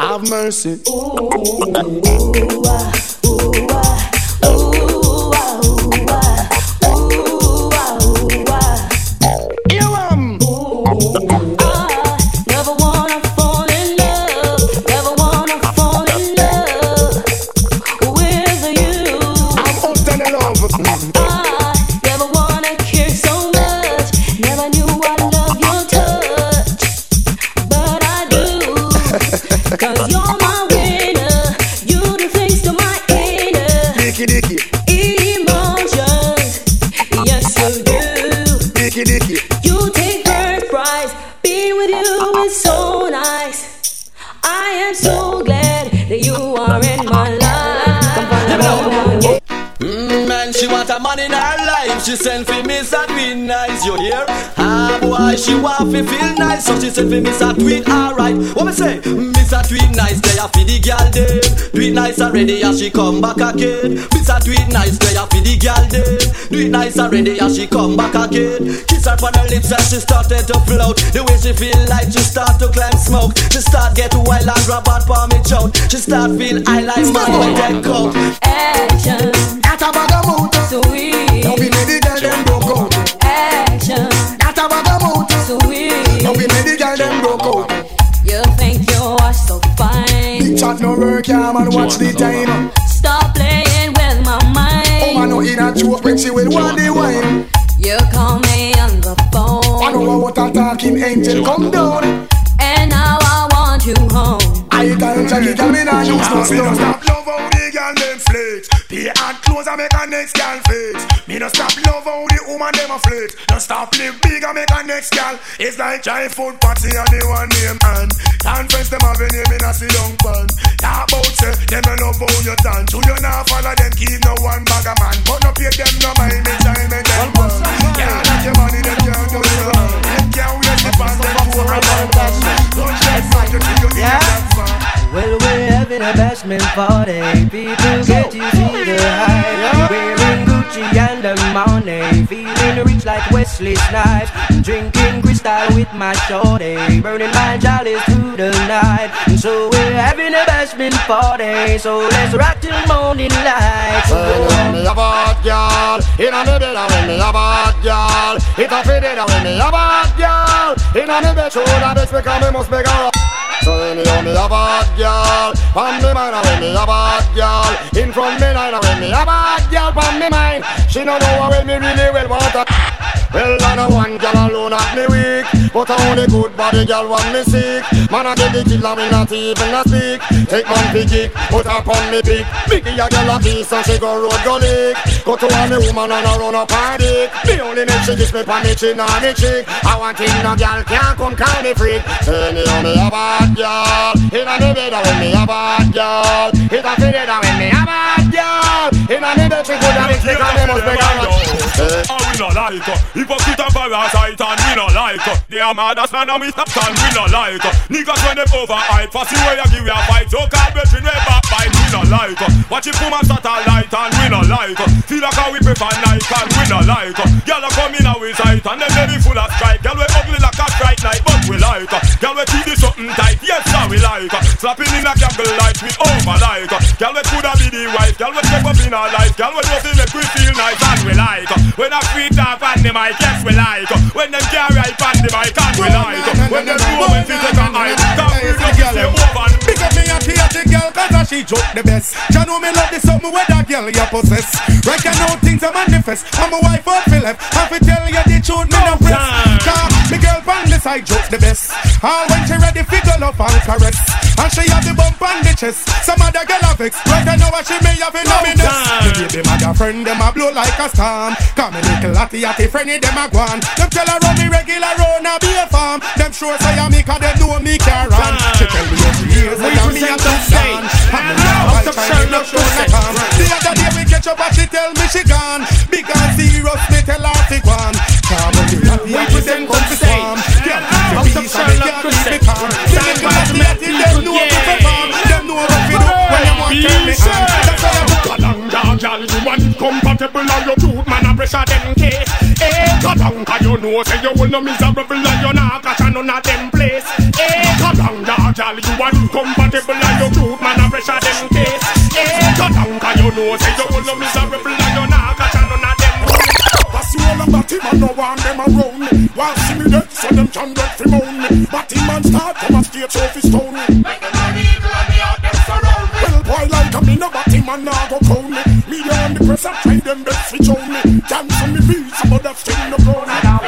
Have mercy. Never She send for me a tweet nice, you hear? Ah, boy, she want to feel nice, so she send for me a tweet alright. What me say? Miss a tweet nice, they a for the girl dead. Tweet nice already, as she come back again. Miss a tweet nice, they a for the girl dead. Tweet nice already, as she come back again. Kiss her on her lips and she started to float. The way she feel like she start to climb smoke. She start get wild and grab out for me choke. She start feel I like man with that coat. Action. That a bag of mood. Sweet. Now we no work, man. Watch the time. Stop playing with my mind. Oh man, no in a joke when she will want the wine. You call me on the phone. I know what a talking angel come down. And now I want you home. I can't check it, me nah use no Me no stone. stop love Pay hard clothes and make a next girl flex. Me no stop love how the woman them a flex. No stop live big and make a next girl. It's like giant food party and the one name and conference them have a name in a sit down pan. Talk about say them no love how you dance. Who you not follow them keep no one bag of man. But no pay them no mind me time and them fun. Yeah, not your money them can't do it. Them can't wait the pants them poor and bad. Don't shed you till you fun. Well, we're having a bashment party. People get to see the hype. Wearing Gucci and the money. Feeling rich like Wesley Snipes. Drinking crystal with my shorty. Burning my jollies through the night. And so we're having a bashment party. So let's rock till morning light. When me a bad girl, inna me bed when me a bad girl, it a fit it when me a bad girl, inna me bed show that bitch because me must make her. So anyhow me a bad girl, on me mind when me a bad girl, in front me line when me a bad girl, on me mind, she no know well me really well want. Well, I know one girl alone at me weak. But I only good body girl want me sick. Man, I get the killer, me not even a speak. Take man big kick, put up on me big Biggie a girl a piece and she go road go lick. Go to a me woman and I run up her dick. The only name she kiss me pa me chin and me cheek. I want him no girl can't come call me freak. Say me oh me a bad girl. Inna me bed when me a bad girl. It a fit it when me a bad girl. Inna me bed she good and me cause me must be girl eh? And we no like her. Hypocrite and parasite and we no like her. They are mad as man and we stop and we no like her. Niggas when them overhype, for see where you give you a fight. So call brethren we backbite, we no like her. Watch it woman satellite and we no like. Feel like how we prefer night and we no like a come in our sight and them belly full of strike. Girl we ugly like a strike night, but we like. Girl we keep this something tight, yes sir we like. Slapping in a candle light, we over like. Girl we coulda be the wife, girl we step up in our life, girl we just make we feel nice and we like. When a sweet talk on the mic, yes we like. When them carry right on the mic, and we like. When them do when we take a hike, can we just stay over. Pick me girl cause she joke the best. Ya know me love the something where that girl you possess. Right you know things are manifest. I'm a wife for left Have to tell you the truth me no press. Cause me girl pan the side jokes the best. All when she ready fi go love and caress. And she have the bump on the chest. Some other girl have vex Right you know what she may have in minute. Me baby mother friend them a blow like a storm. Come me little latty atty friendly them a gwan Them tell her run me regular round a be a farm. Them sure say I me cause them know me can me she gone and serious me tell her to go on Come on me happy and we them come to farm. Can't keep peace and they can't keep me calm. The little latty atty them know to perform Them know what to do when you want to me on That's why I put Kalanga, girl, you want compatible and your truth, man, I pressure them case. Eh, Kalanga, you know, say you will no miserable and you not catch none of them place. Eh, Kalanga, girl, you want compatible and your truth, man, I pressure them case. Eh, Kalanga, you know, say you will no miserable Pass you a batty man, no one them around me. While see me dead, so them can get fi moan me. Batty man start come a stage so fi stone me. Well, boy like a me no batty man nah go crown me. Me on the press and try them best fi show me. Dance on me feet, some of that still no brown me.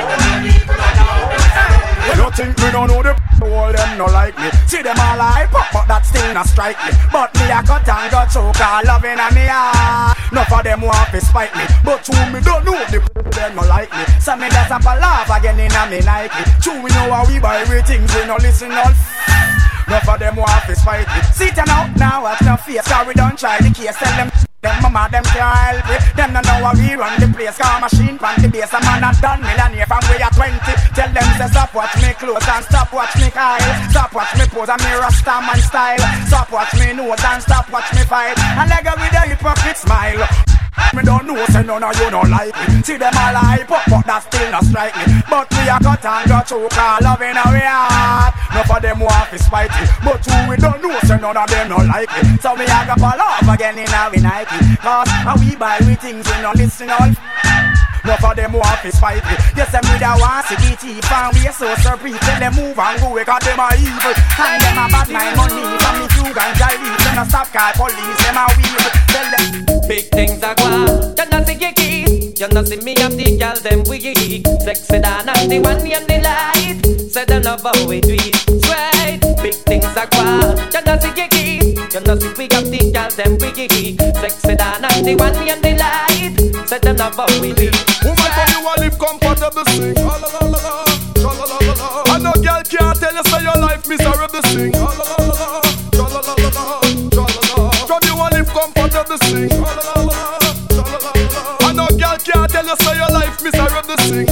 No like me. See them all hype up but that still not strike me. But me a cut and got choke all loving and me ah. Enough of them want to spite me. But true me don't know the them no like me. So me that's a laugh again in a me Nike. True we know how we buy we things we no listen all No for them want to fight it. Sit down now, now watch no face. Sorry, don't try the case. Tell them them mama, them can't help it. Them no know how we run the place. Car machine pan the base. A man a done millionaire from way at 20. Tell them say stop watch me close and stop watch me Kyle. Stop watch me pose and me rasta man style. Stop watch me nose and stop watch me fight. And leg with a hypocrite smile. Me don't know, say none of you don't like me. See them all hype up, but that still not strike me. But we a cut and go choke, all loving our heart. No for them want to spite me, but who we don't know, say none of them don't like me. So me a go fall off again in our Nike. Cause we buy we things, we no listen all. No for them want to spite me. Yes, them need a want to be cheap and we so surprised. Tell them move and go, cause them are evil. And them a bad mind money from me few guns I leave. Them a stop call police, them a weave. Tell them Big things are gone. You know see Kiki. You know see me and the girl them weak. Sexy than and the one and the light. Say them love how we do it. Straight. Big things are gone. You know see Kiki. You know see we got the girl them weak. Sexy than and the one and the light. Say them love how we it. Woman, come you a live comfortable, sing. La, la, la, la. La, la, la. And no girl can't tell you say your life miserable, sing. La, la, la, la. La, you a live comfortable, sing. La, la, la, la. Girl can't tell you say your life miserable, sing.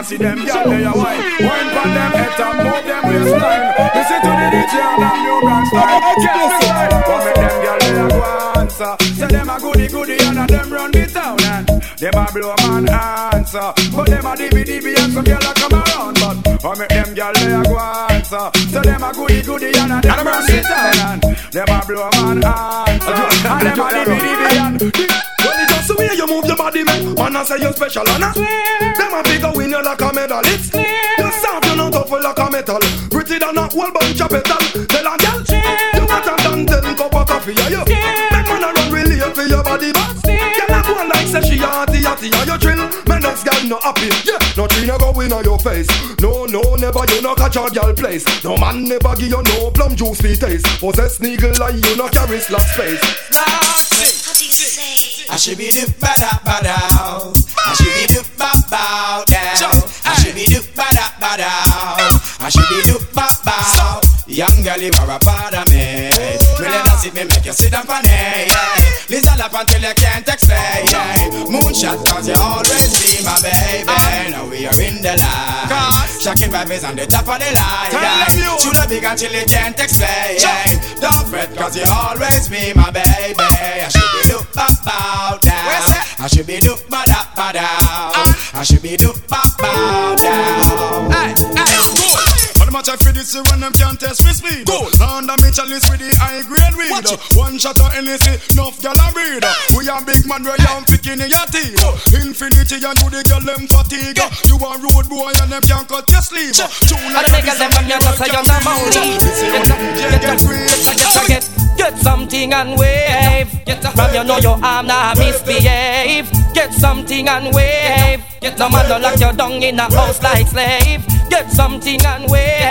And see them gyal they a wine. Wine pon them head and move them waistline. Listen to the DJ and a new brand style. Catch me right. What make them gyal they a go answer? Say them a goody goody and a them run the town and them a blow man answer. But them a dibby and some gyal a come around. But what make them gyal they a go answer? Say them a goody goody and a them the town and them a blow man answer. And them a dibby and Well, it's just the way you move your body, man. Man, I say you're special, and I Them a figure win you like a medalist. You're soft, you're not tough like a metal. Pretty than a whole bunch of petal. Tell a girl, you got a done ten cup of coffee, yeah, you. Make man a run really for your body, she a hearty, hearty, and you drill. Man, next girl no happy, yeah. No tree no go in on your face. No, no, never you no catch a girl place. No man never give you no plum juice for taste. Possess niggle like you no carry slot space. I should be do ba da ba da. I should be do ba ba down. I should be do ba da ba da. I should be do ba ba. Young girl, you are a part of me. Me never see me make you sit down for me. Listen up until you can't explain. Moonshot cause you always be my baby. Now we are in the light. Shocking vibes on the top of the line. Should have big until you can't explain. Don't fret cause you always be my baby. I should be look ba bow. I should be look ba da ba. I should be look bow. Hey, hey, much I feel this when them can't test with speed? Go. Under me chalice with the high grade weed. One shot of NSC, enough gyal a breed. We are big man, we are picking in your teeth. Infinity and do the girl them fatigue. You are rude boy and them can't cut your sleeve. Tune like niggas them on your say you're not money. Get, get, get something and wave. From you know your arm now misbehave. Get something and wave. Get no man no lock you down in a house like slave. Get something and wave.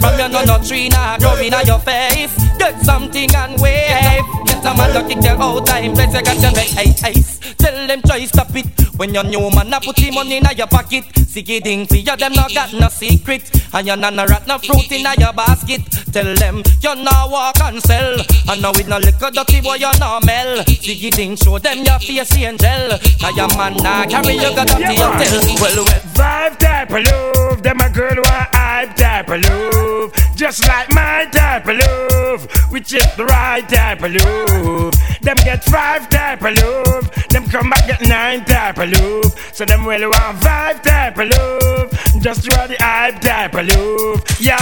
From you know no tree now grow in your face. Get something and wave. No man no kick you out time place. You got to ice ice. Tell them try stop it. When your new man a put him money in your pocket. Sicky ding for you them not got no secret. And you not no rat no fruit in your basket. Tell them you no walk and sell. And now with no liquor dirty boy you no mel. Sicky ding show them your face angel. Cause your man nah carry you got up to your tail. Well well. Vibe type of love, them a girl a hype type of love. Just like my type of love, which is the right type of love. Them get five type of love, them come back get nine type of love. So them really want five type of love, just try the hype type of love. Yo,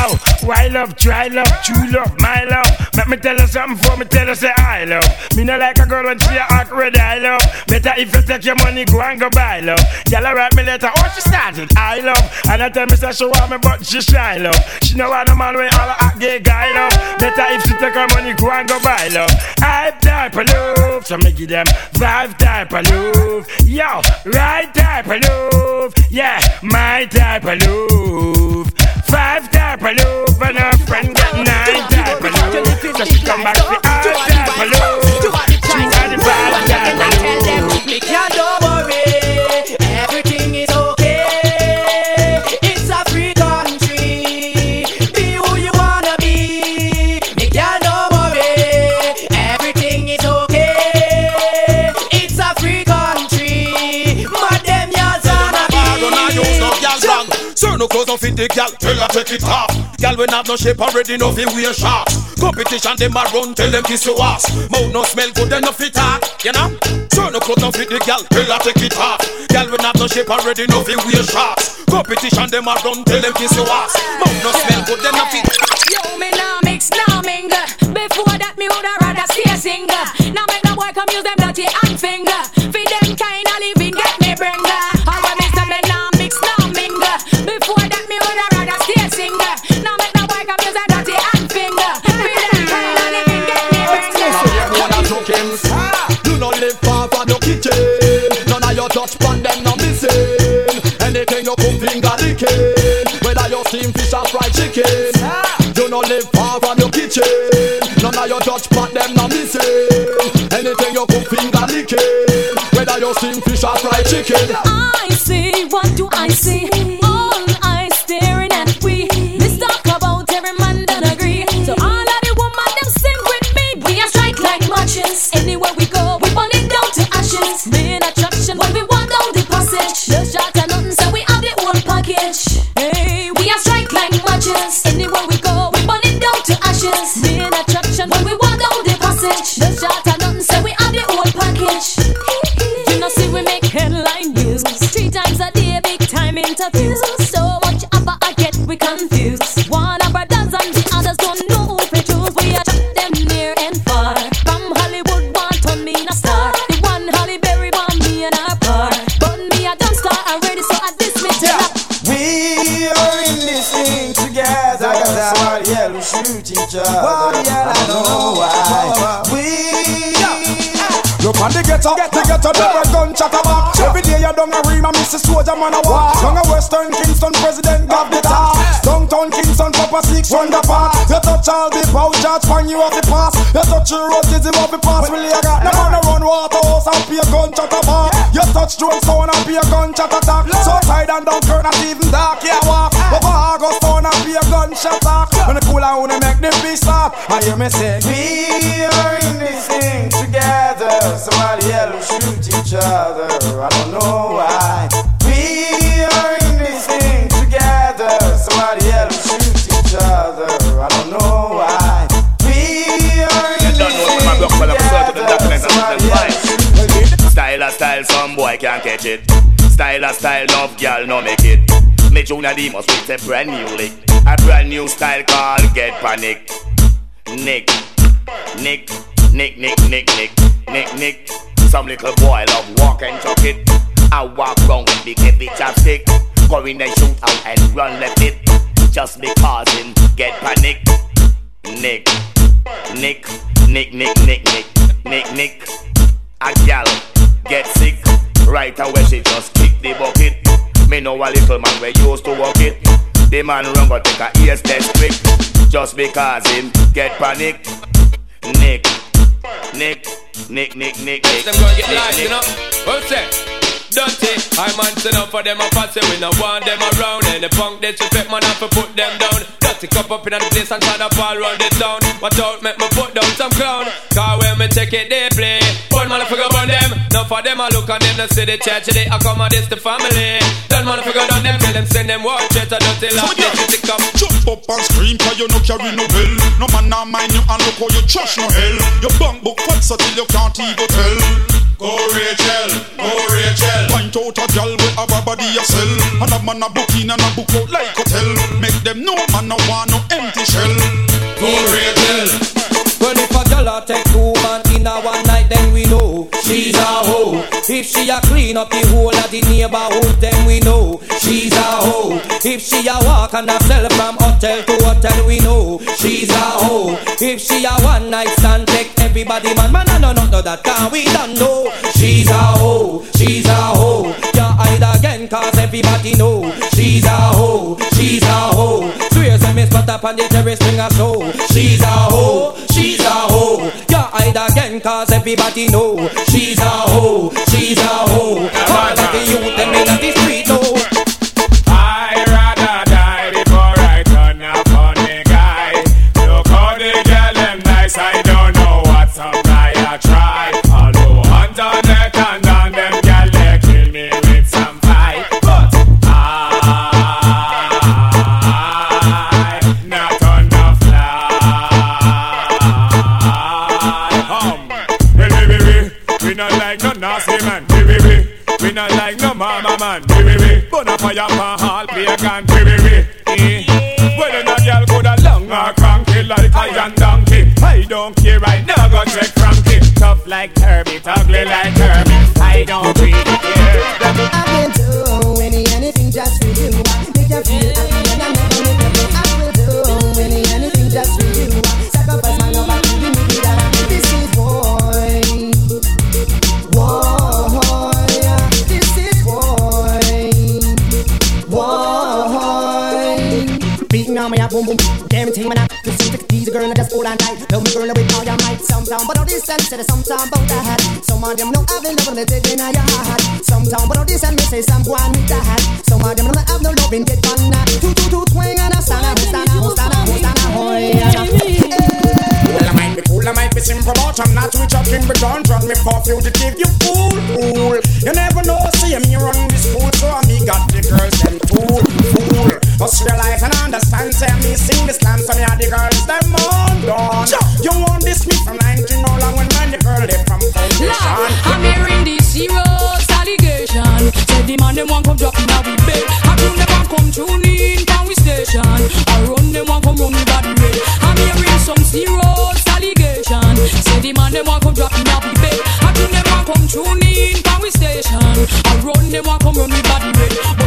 why love, try love, true love, my love. Let me tell you something for me tell you say I love. Me not like a girl when she a red I love. Better if you take your money, go and go buy love. Y'all write me letter, oh she started, I love. And I tell me say she want me, but she shy love. She know want a man when all a gay guy love. Better if she take her money, go and go buy love. Hype type of love, so me give them five type of love. Yo, right type of love, yeah, my type of love. Five type of and her friend got nine type of love. So she come back with five type of love. She got the five type no clothes don't fit the gal, tell her take it off. Gal when have no shape already, no fi wear shorts. Competition them a run, tell them kiss your ass. Mouth no smell good, enough fit talk, you know. Sir, no clothes don't fit the gal, tell her take it off. Gal when have no shape already, no fi wear shorts. Competition them a run, tell them kiss your ass. Mouth no smell good, enough fit. Yo, me now mix, now mingle. Before that, me woulda rather stay single. Now make the boy come use them dirty hand finger. Feed them kind of living, get me bringer. Kitchen. None of your touch pan them no missing. Anything you cook finger licking. Whether you steam fish or fried chicken. You no live far from your kitchen. None of your touch pan them no missing. Anything you cook finger licking. Whether you steam fish or fried chicken. A ream and miss a soldier man a walk. Down a Western Kingston president got the top. Downtown Kingston Papa Six the part. You touch all the vouchers, find you off the pass. You touch your roses, him off the pass. Really you got no man a run water house and pay a gun chat about. You touch drone stone and pay a gun chat attack. So tight and Dunkirk not even dark, yeah walk. Over August town and pay a gunshot attack. When the cool out, make the beast stop. I hear me say, We are in this thing together. Somebody else shoot each other. I don't know can't catch it. Style a style, love girl, no make it. Me Junior Demus with a brand new lick. A brand new style called Get Panic. Nick, Nick, Nick, Nick, Nick, Nick, Nick, Nick. Some little boy love walk and chuck it. I walk round with big heavy chopstick. Go in and shoot out and run left it. Just because him get panic. Nick, Nick, Nick, Nick, Nick, Nick, Nick, Nick. Right away she just kick the bucket. Me know a little man we used to walk it. The man run go take a ears test quick. Just because him get panic. Nick, Nick, Nick, Nick, Nick, Nick. Them gonna get Nick. you know. Well said. Dirty, I man stand up for them a fussy We no want them around. And Any punk disrespect man have to put them down. Dirty cup up in the place and try to fall round the town. Watch out, make me put down some clown. Cause when me take it they play. One motherfucker burn them. Now for them I look on them They see the church they accommodate the family. Don't motherfucker done them Tell them send them watch it I don't tell them They up Jump up and scream cause you no carry no bell. No man now mind you and look how you trash no hell. Your bank book fat so till you can't even tell Go Rachel, go Rachel. Point out a gal with a body sell And a man a book in and a book out like hotel Make them know man no want no empty shell. Go Rachel Well, if a girl a take two man in a one night, then we know she's a hoe. If she a clean up the whole of the neighborhood, then we know she's a hoe. If she a walk and sell from hotel to hotel, we know she's a hoe. If she a one night stand, take everybody man, man, no, no, no, that can we don't know. She's a hoe, she's a hoe. You hide again, cause everybody know she's a hoe, she's a hoe. Swears and miss spot up on the terrace, bring a show. She's a hoe, she's a hoe. You hide again, cause everybody know she's a hoe, she's a hoe. All of the youth, them in the street, know. Fire pan hall pagan baby. Eh. Well, then a girl coulda long or cranky like a young donkey. I don't care right now, go check Frankie. Tough like Herbie, ugly like Herbie. I don't really care. I will do any anything just for you. Make you feel happy I never make you. I will do any anything just for you. Sacrifice my love me. Guarantee when I just see the a girl and just hold on tight. Love me girl with all your might. Sometime, but all this and say sometime about that. Some of them know I've been loving it in your heart. Sometime, but all this and me say someone with that. Some of them know I have no love in get fun. Two two two twang and a stand up, stand up, stand up, stand up, oh, Well, I might be cool, I might be simple, but I'm not too choking, but don't drop me for fugitive, you fool, fool. You never know, see me run this fool, so I me got the girls, them fool, fool. Must realize and understand, say me sing this slam, so me had the girls, them on done. You want this me from 19 no long when man the girl they from foundation. I'm hearing these serious allegation. Say the man them want come drop in a we bed. Come them want come tune in from we station? I run them want come run me body red. I'm hearing some serious allegation. Say the man them want come drop in a we bed. Come them want come tune in from we station? I run them want come run me body red.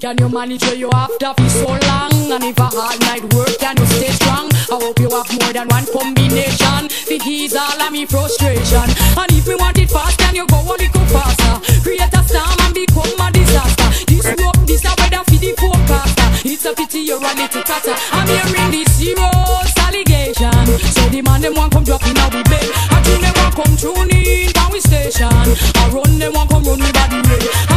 Can you manage where you after for so long? And if a hard night work, can you stay strong? I hope you have more than one combination. To ease all of me frustration. And if you want it fast, can you go a little faster? Create a storm and become a disaster. This rope, this a weather for the forecaster. It's a pity you're a little cutter. I'm hearing this serious allegation. So the man them want come dropping in our bed. I tune them want come in from we station. I run them want come run me body red. I'm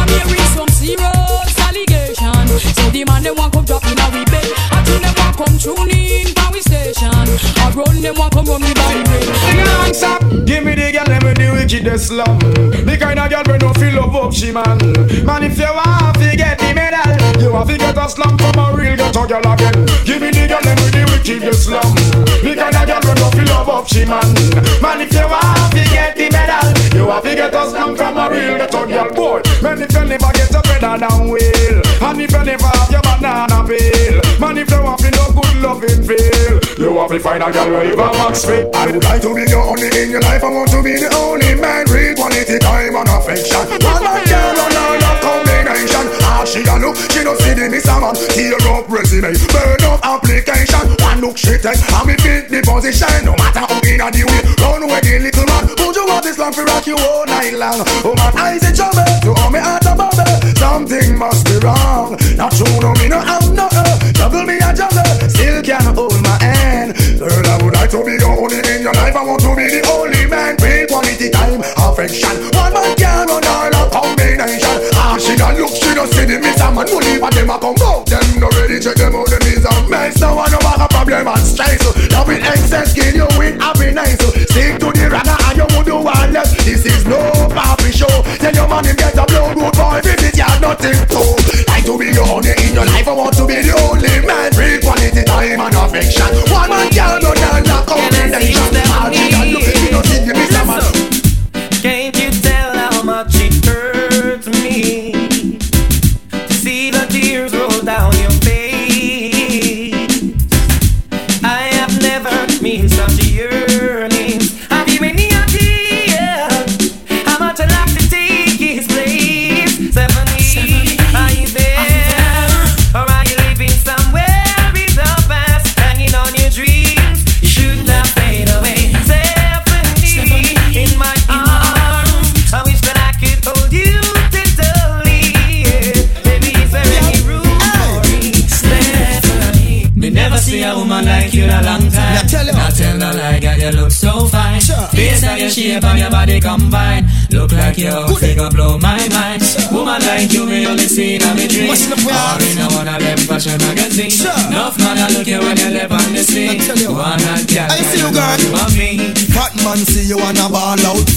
them want come drop in our bed. I tune them want come tune in from we station. I run them want come run me by body red. Hands up, give me the girl them with the wickedest love. The kind of girl we no feel love up she man. Man if you want to get the medal, you have to get a slum from a real ghetto girl again. Give me the girl them with the wickedest love. The kind of girl we no up she man. Man if you want to get the medal, you have to get a slum from a real ghetto girl boy. Man if you never get a better down wheel, and if you never have your banana peel, man if you want to no good loving feel, you have to find a girl where you got max fit. I would like to be the only in your life. I want to be the only man. Real quality time and affection. One man girl on all love Ah, she a look, she don't see the miss a man. Tear up resume, burn up application. One look she take, and me fit the position. No matter how in a the way, run away the little man. Would you want this long for rock you all night long? Oh man, I say trouble, you owe me out of bubble. Something must be wrong. Not true, no me no I'm not. Uh, juggle me a juggle, still can't hold my hand. Girl, I would like to be the only in your life. I want to be the only man. Real quality time, affection. Ah, look, she don't see the miss a man. Believe what them a come go. Them no ready, check them out. Them is a mess. No one no have a problem and stress. Love with excess, kill you with happiness. Stick to the ragga and you would do one less. This is no papi show. Tell your man him get a blow good boy. Visit ya nothing to. Like to be the only in your life. I want to be the only man. Real quality time and affection. One man run all a combination. Ah, she don't you look so fine. Face of your shape and your body combine. Look like your figure blow my mind. Woman like you, me only see in a me dream. Or in a one of them fashion magazine. Enough man, I look you when you live on the scene. One and girl, I see you, girl. you and me. Fat man see you wanna ball out.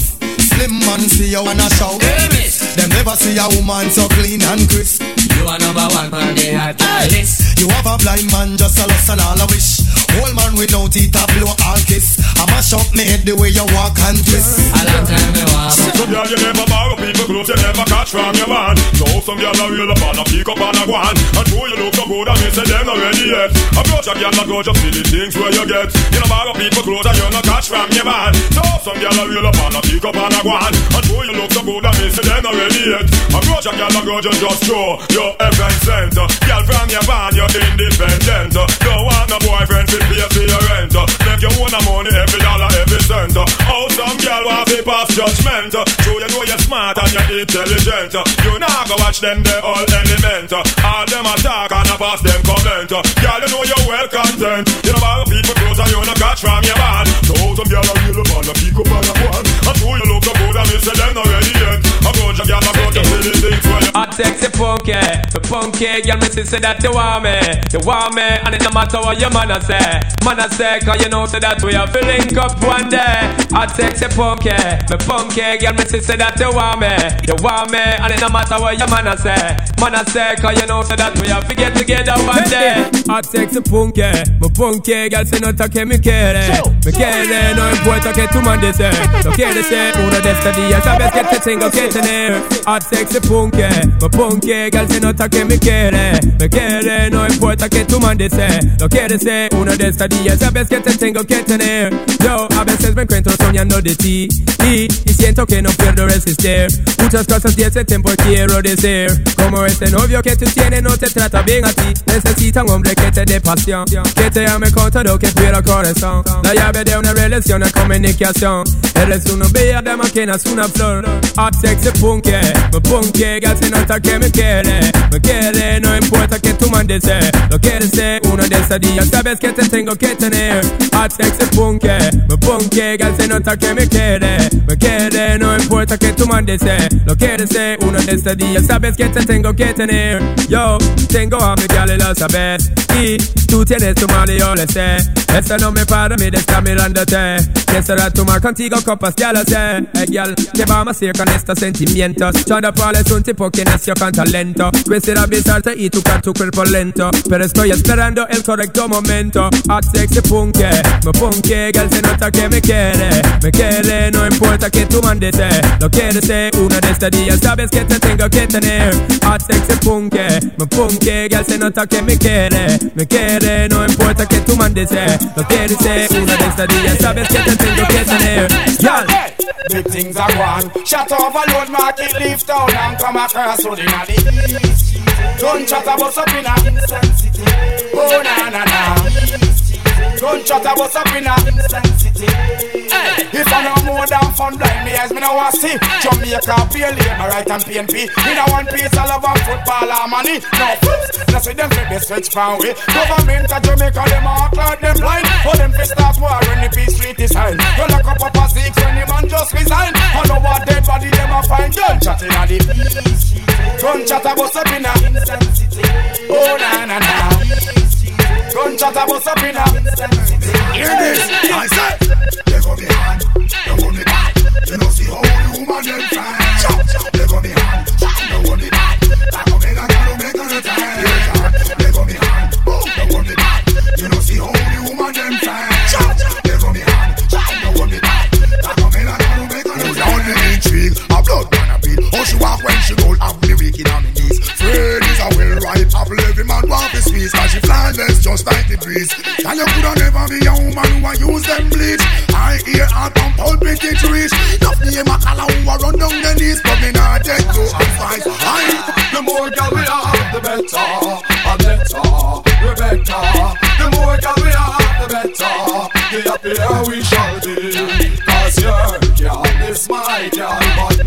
Slim man see you wanna shout. Them never see a woman so clean and crisp. You are number one on the hot list. You have a blind man just a lust and all a wish. Whole man without teeth, a blow all kiss. I mash up me head the way you walk and twist. A long time me walk. So girl, you never borrow people clothes, you never catch from your man. So some girl a real up and a pick up and a go on. And true you look so good and me say them not ready yet. Approach a girl and go just see the things where you get. You know borrow people clothes and you not catch from your man. So some girl a real up and a pick up and a go on. And true you look so good and me say them not ready yet. Approach a girl go just just show your heaven sent. Girl from your band, you're independent. Don't want no boyfriend to pay for your rent. Make you own the money every dollar, every cent. Oh, some girl want to pass judgment. True, you know you're smart and you're intelligent. You not go watch them, they all element. All them attack and I pass them comment. Girl, you know you're well content. You know about people close and you not catch from your man. So some girl are real up and a pick up and a one. And true, you look so good and me say them not ready yet. Approach a girl, approach a silly things where you Hot sexy punky, the punky girl me see say that you want me, you want me, and it no matter what your man a say, man a say, cause you know say that we have to link up one day. Hot sexy punky, the punky girl me see say that you want me, you want me, and it no matter what your man a say, man a say, cause you know say that we have to get together one day. Hot sexy punky, my punky girl say no toque mi quiere, me quiere, no importa que tu man dice, no quiere ser uno de estos días, sabes que te tengo que tener. Hot sexy punky, my punky girl se nota que me quiere, me quiere, no importa que tu man dice, no quiere ser uno de estos días, sabes que te tengo que tener. Yo a veces me encuentro soñando de ti y, y siento que no puedo resistir. Muchas cosas de ese tiempo quiero decir, como ese novio que tú tienes no te trata bien a ti. Necesita un hombre que te dé pasión, que te ame con todo que pueda corazón. La llave de una relación es comunicación. Eres una bella dama que nace una flor. Hot sexy punky, me punky, girl se nota que me quiere, me quiere, no importa que tú mandes ser, lo quieres ser uno de estos días, sabes que te tengo que tener. Hot sexy punky, me punky, girl se nota que me quiere, me quiere, no importa que tú mandes ser, lo quieres ser uno de estos días, sabes que te tengo que tener. Yo tengo a mi gal y lo sabes, y tú tienes tu mal y yo lo sé. Esto no me para mí de estar mirándote, que será tomar contigo copas, ya lo sé. Hey, girl, ¿qué vamos a hacer con estos sentimientos? Chanda Paul es un tipo que nació con talento. Quisiera besarte y tocar tu cuerpo lento. Pero estoy esperando el correcto momento. Hot sexy punky, me punky, girl se nota que me quiere. Me quiere, no importa que tú mandes ser. Lo quieres ser uno de estos días, sabes que te tengo que tener. Hot sexy punky, me punky, girl se nota que me quiere. Me quiere, no importa que tú mandes ser. Lo quieres uno de estos días, sabes que te tengo que tener. Girl. Big things are gone. Shut overload market, leave town and come across road inna the east. Don't chat about up inna insensitive. Oh na na na. Don't chat about up inna Hey, if I know more than fun, blind me eyes, me no want see. Jamaica, pay labor, right and PNP. Me no one piece, I love a football or money. No fools, no see them fit the switch from way. Government of Jamaica, them all like them blind. For them fi start war when the peace treaty sign. You lock up up a six when the man just resign. I know what dead body them a find. Gun chat inna the peace. Gun chat about up inna insensitive. Oh na na na. Gun chat about up inna Hear this, I said They go behind, they hold me back You know see how the woman them fine They go behind, they she just like the breeze. And you coulda never be a woman who a use them bleach. I hear her pump out big it reach Enough name a color who a run down the knees But me not take no advice. I The more gal we have, the better, and better, Rebecca. The more gal we have, the better, the happier we shall be. Cause your gal is my gal, but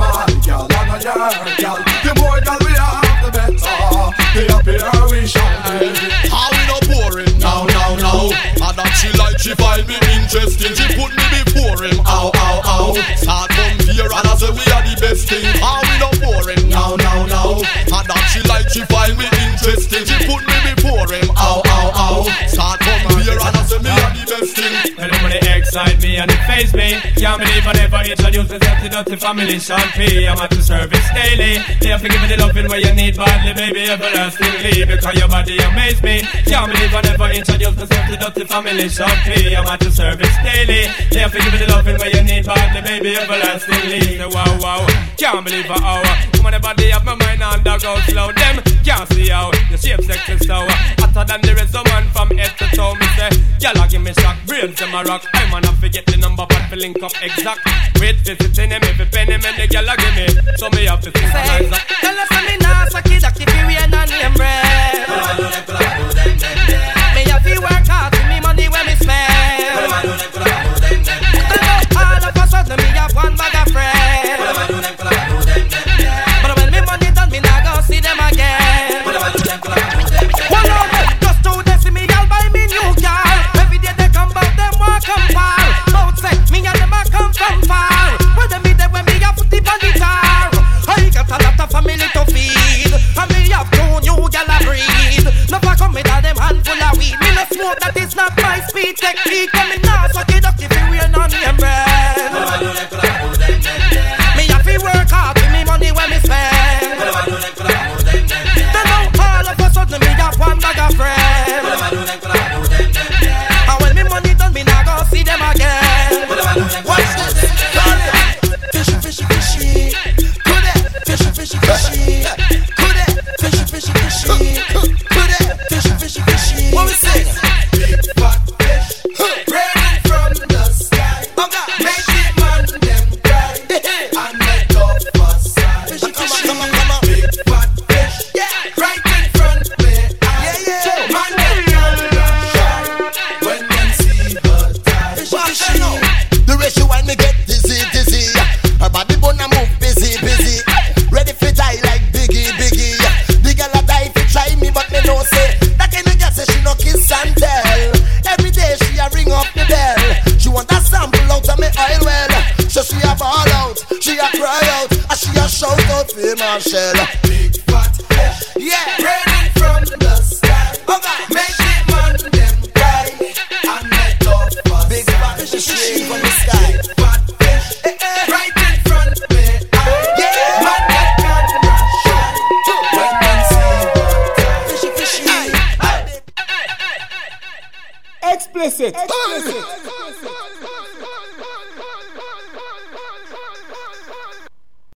she find and it phased me. Can't believe I never introduced myself to Dirty Family Champagne. I'm at your service daily. They have to give me the loving where you need badly, baby, everlastingly. Because your body amazes me. Can't believe I never introduced myself to Dirty Family Champagne. I'm at your service daily. They have to give me the loving where you need badly, baby, everlastingly. So, wow, wow. Can't believe I oh, hour. Come on, the body of my mind undergo slow. Them can't see how the shape sex is so hotter than the rest of man from head to toe. Y'all give me shock, brains them my rock. I'm gonna forget the number, but the link up exact. Wait, visiting them, every penny, man, they y'all give me. So me have to think Tell us I'm me now, sucky ducky, period, and I'm red. technique, I'm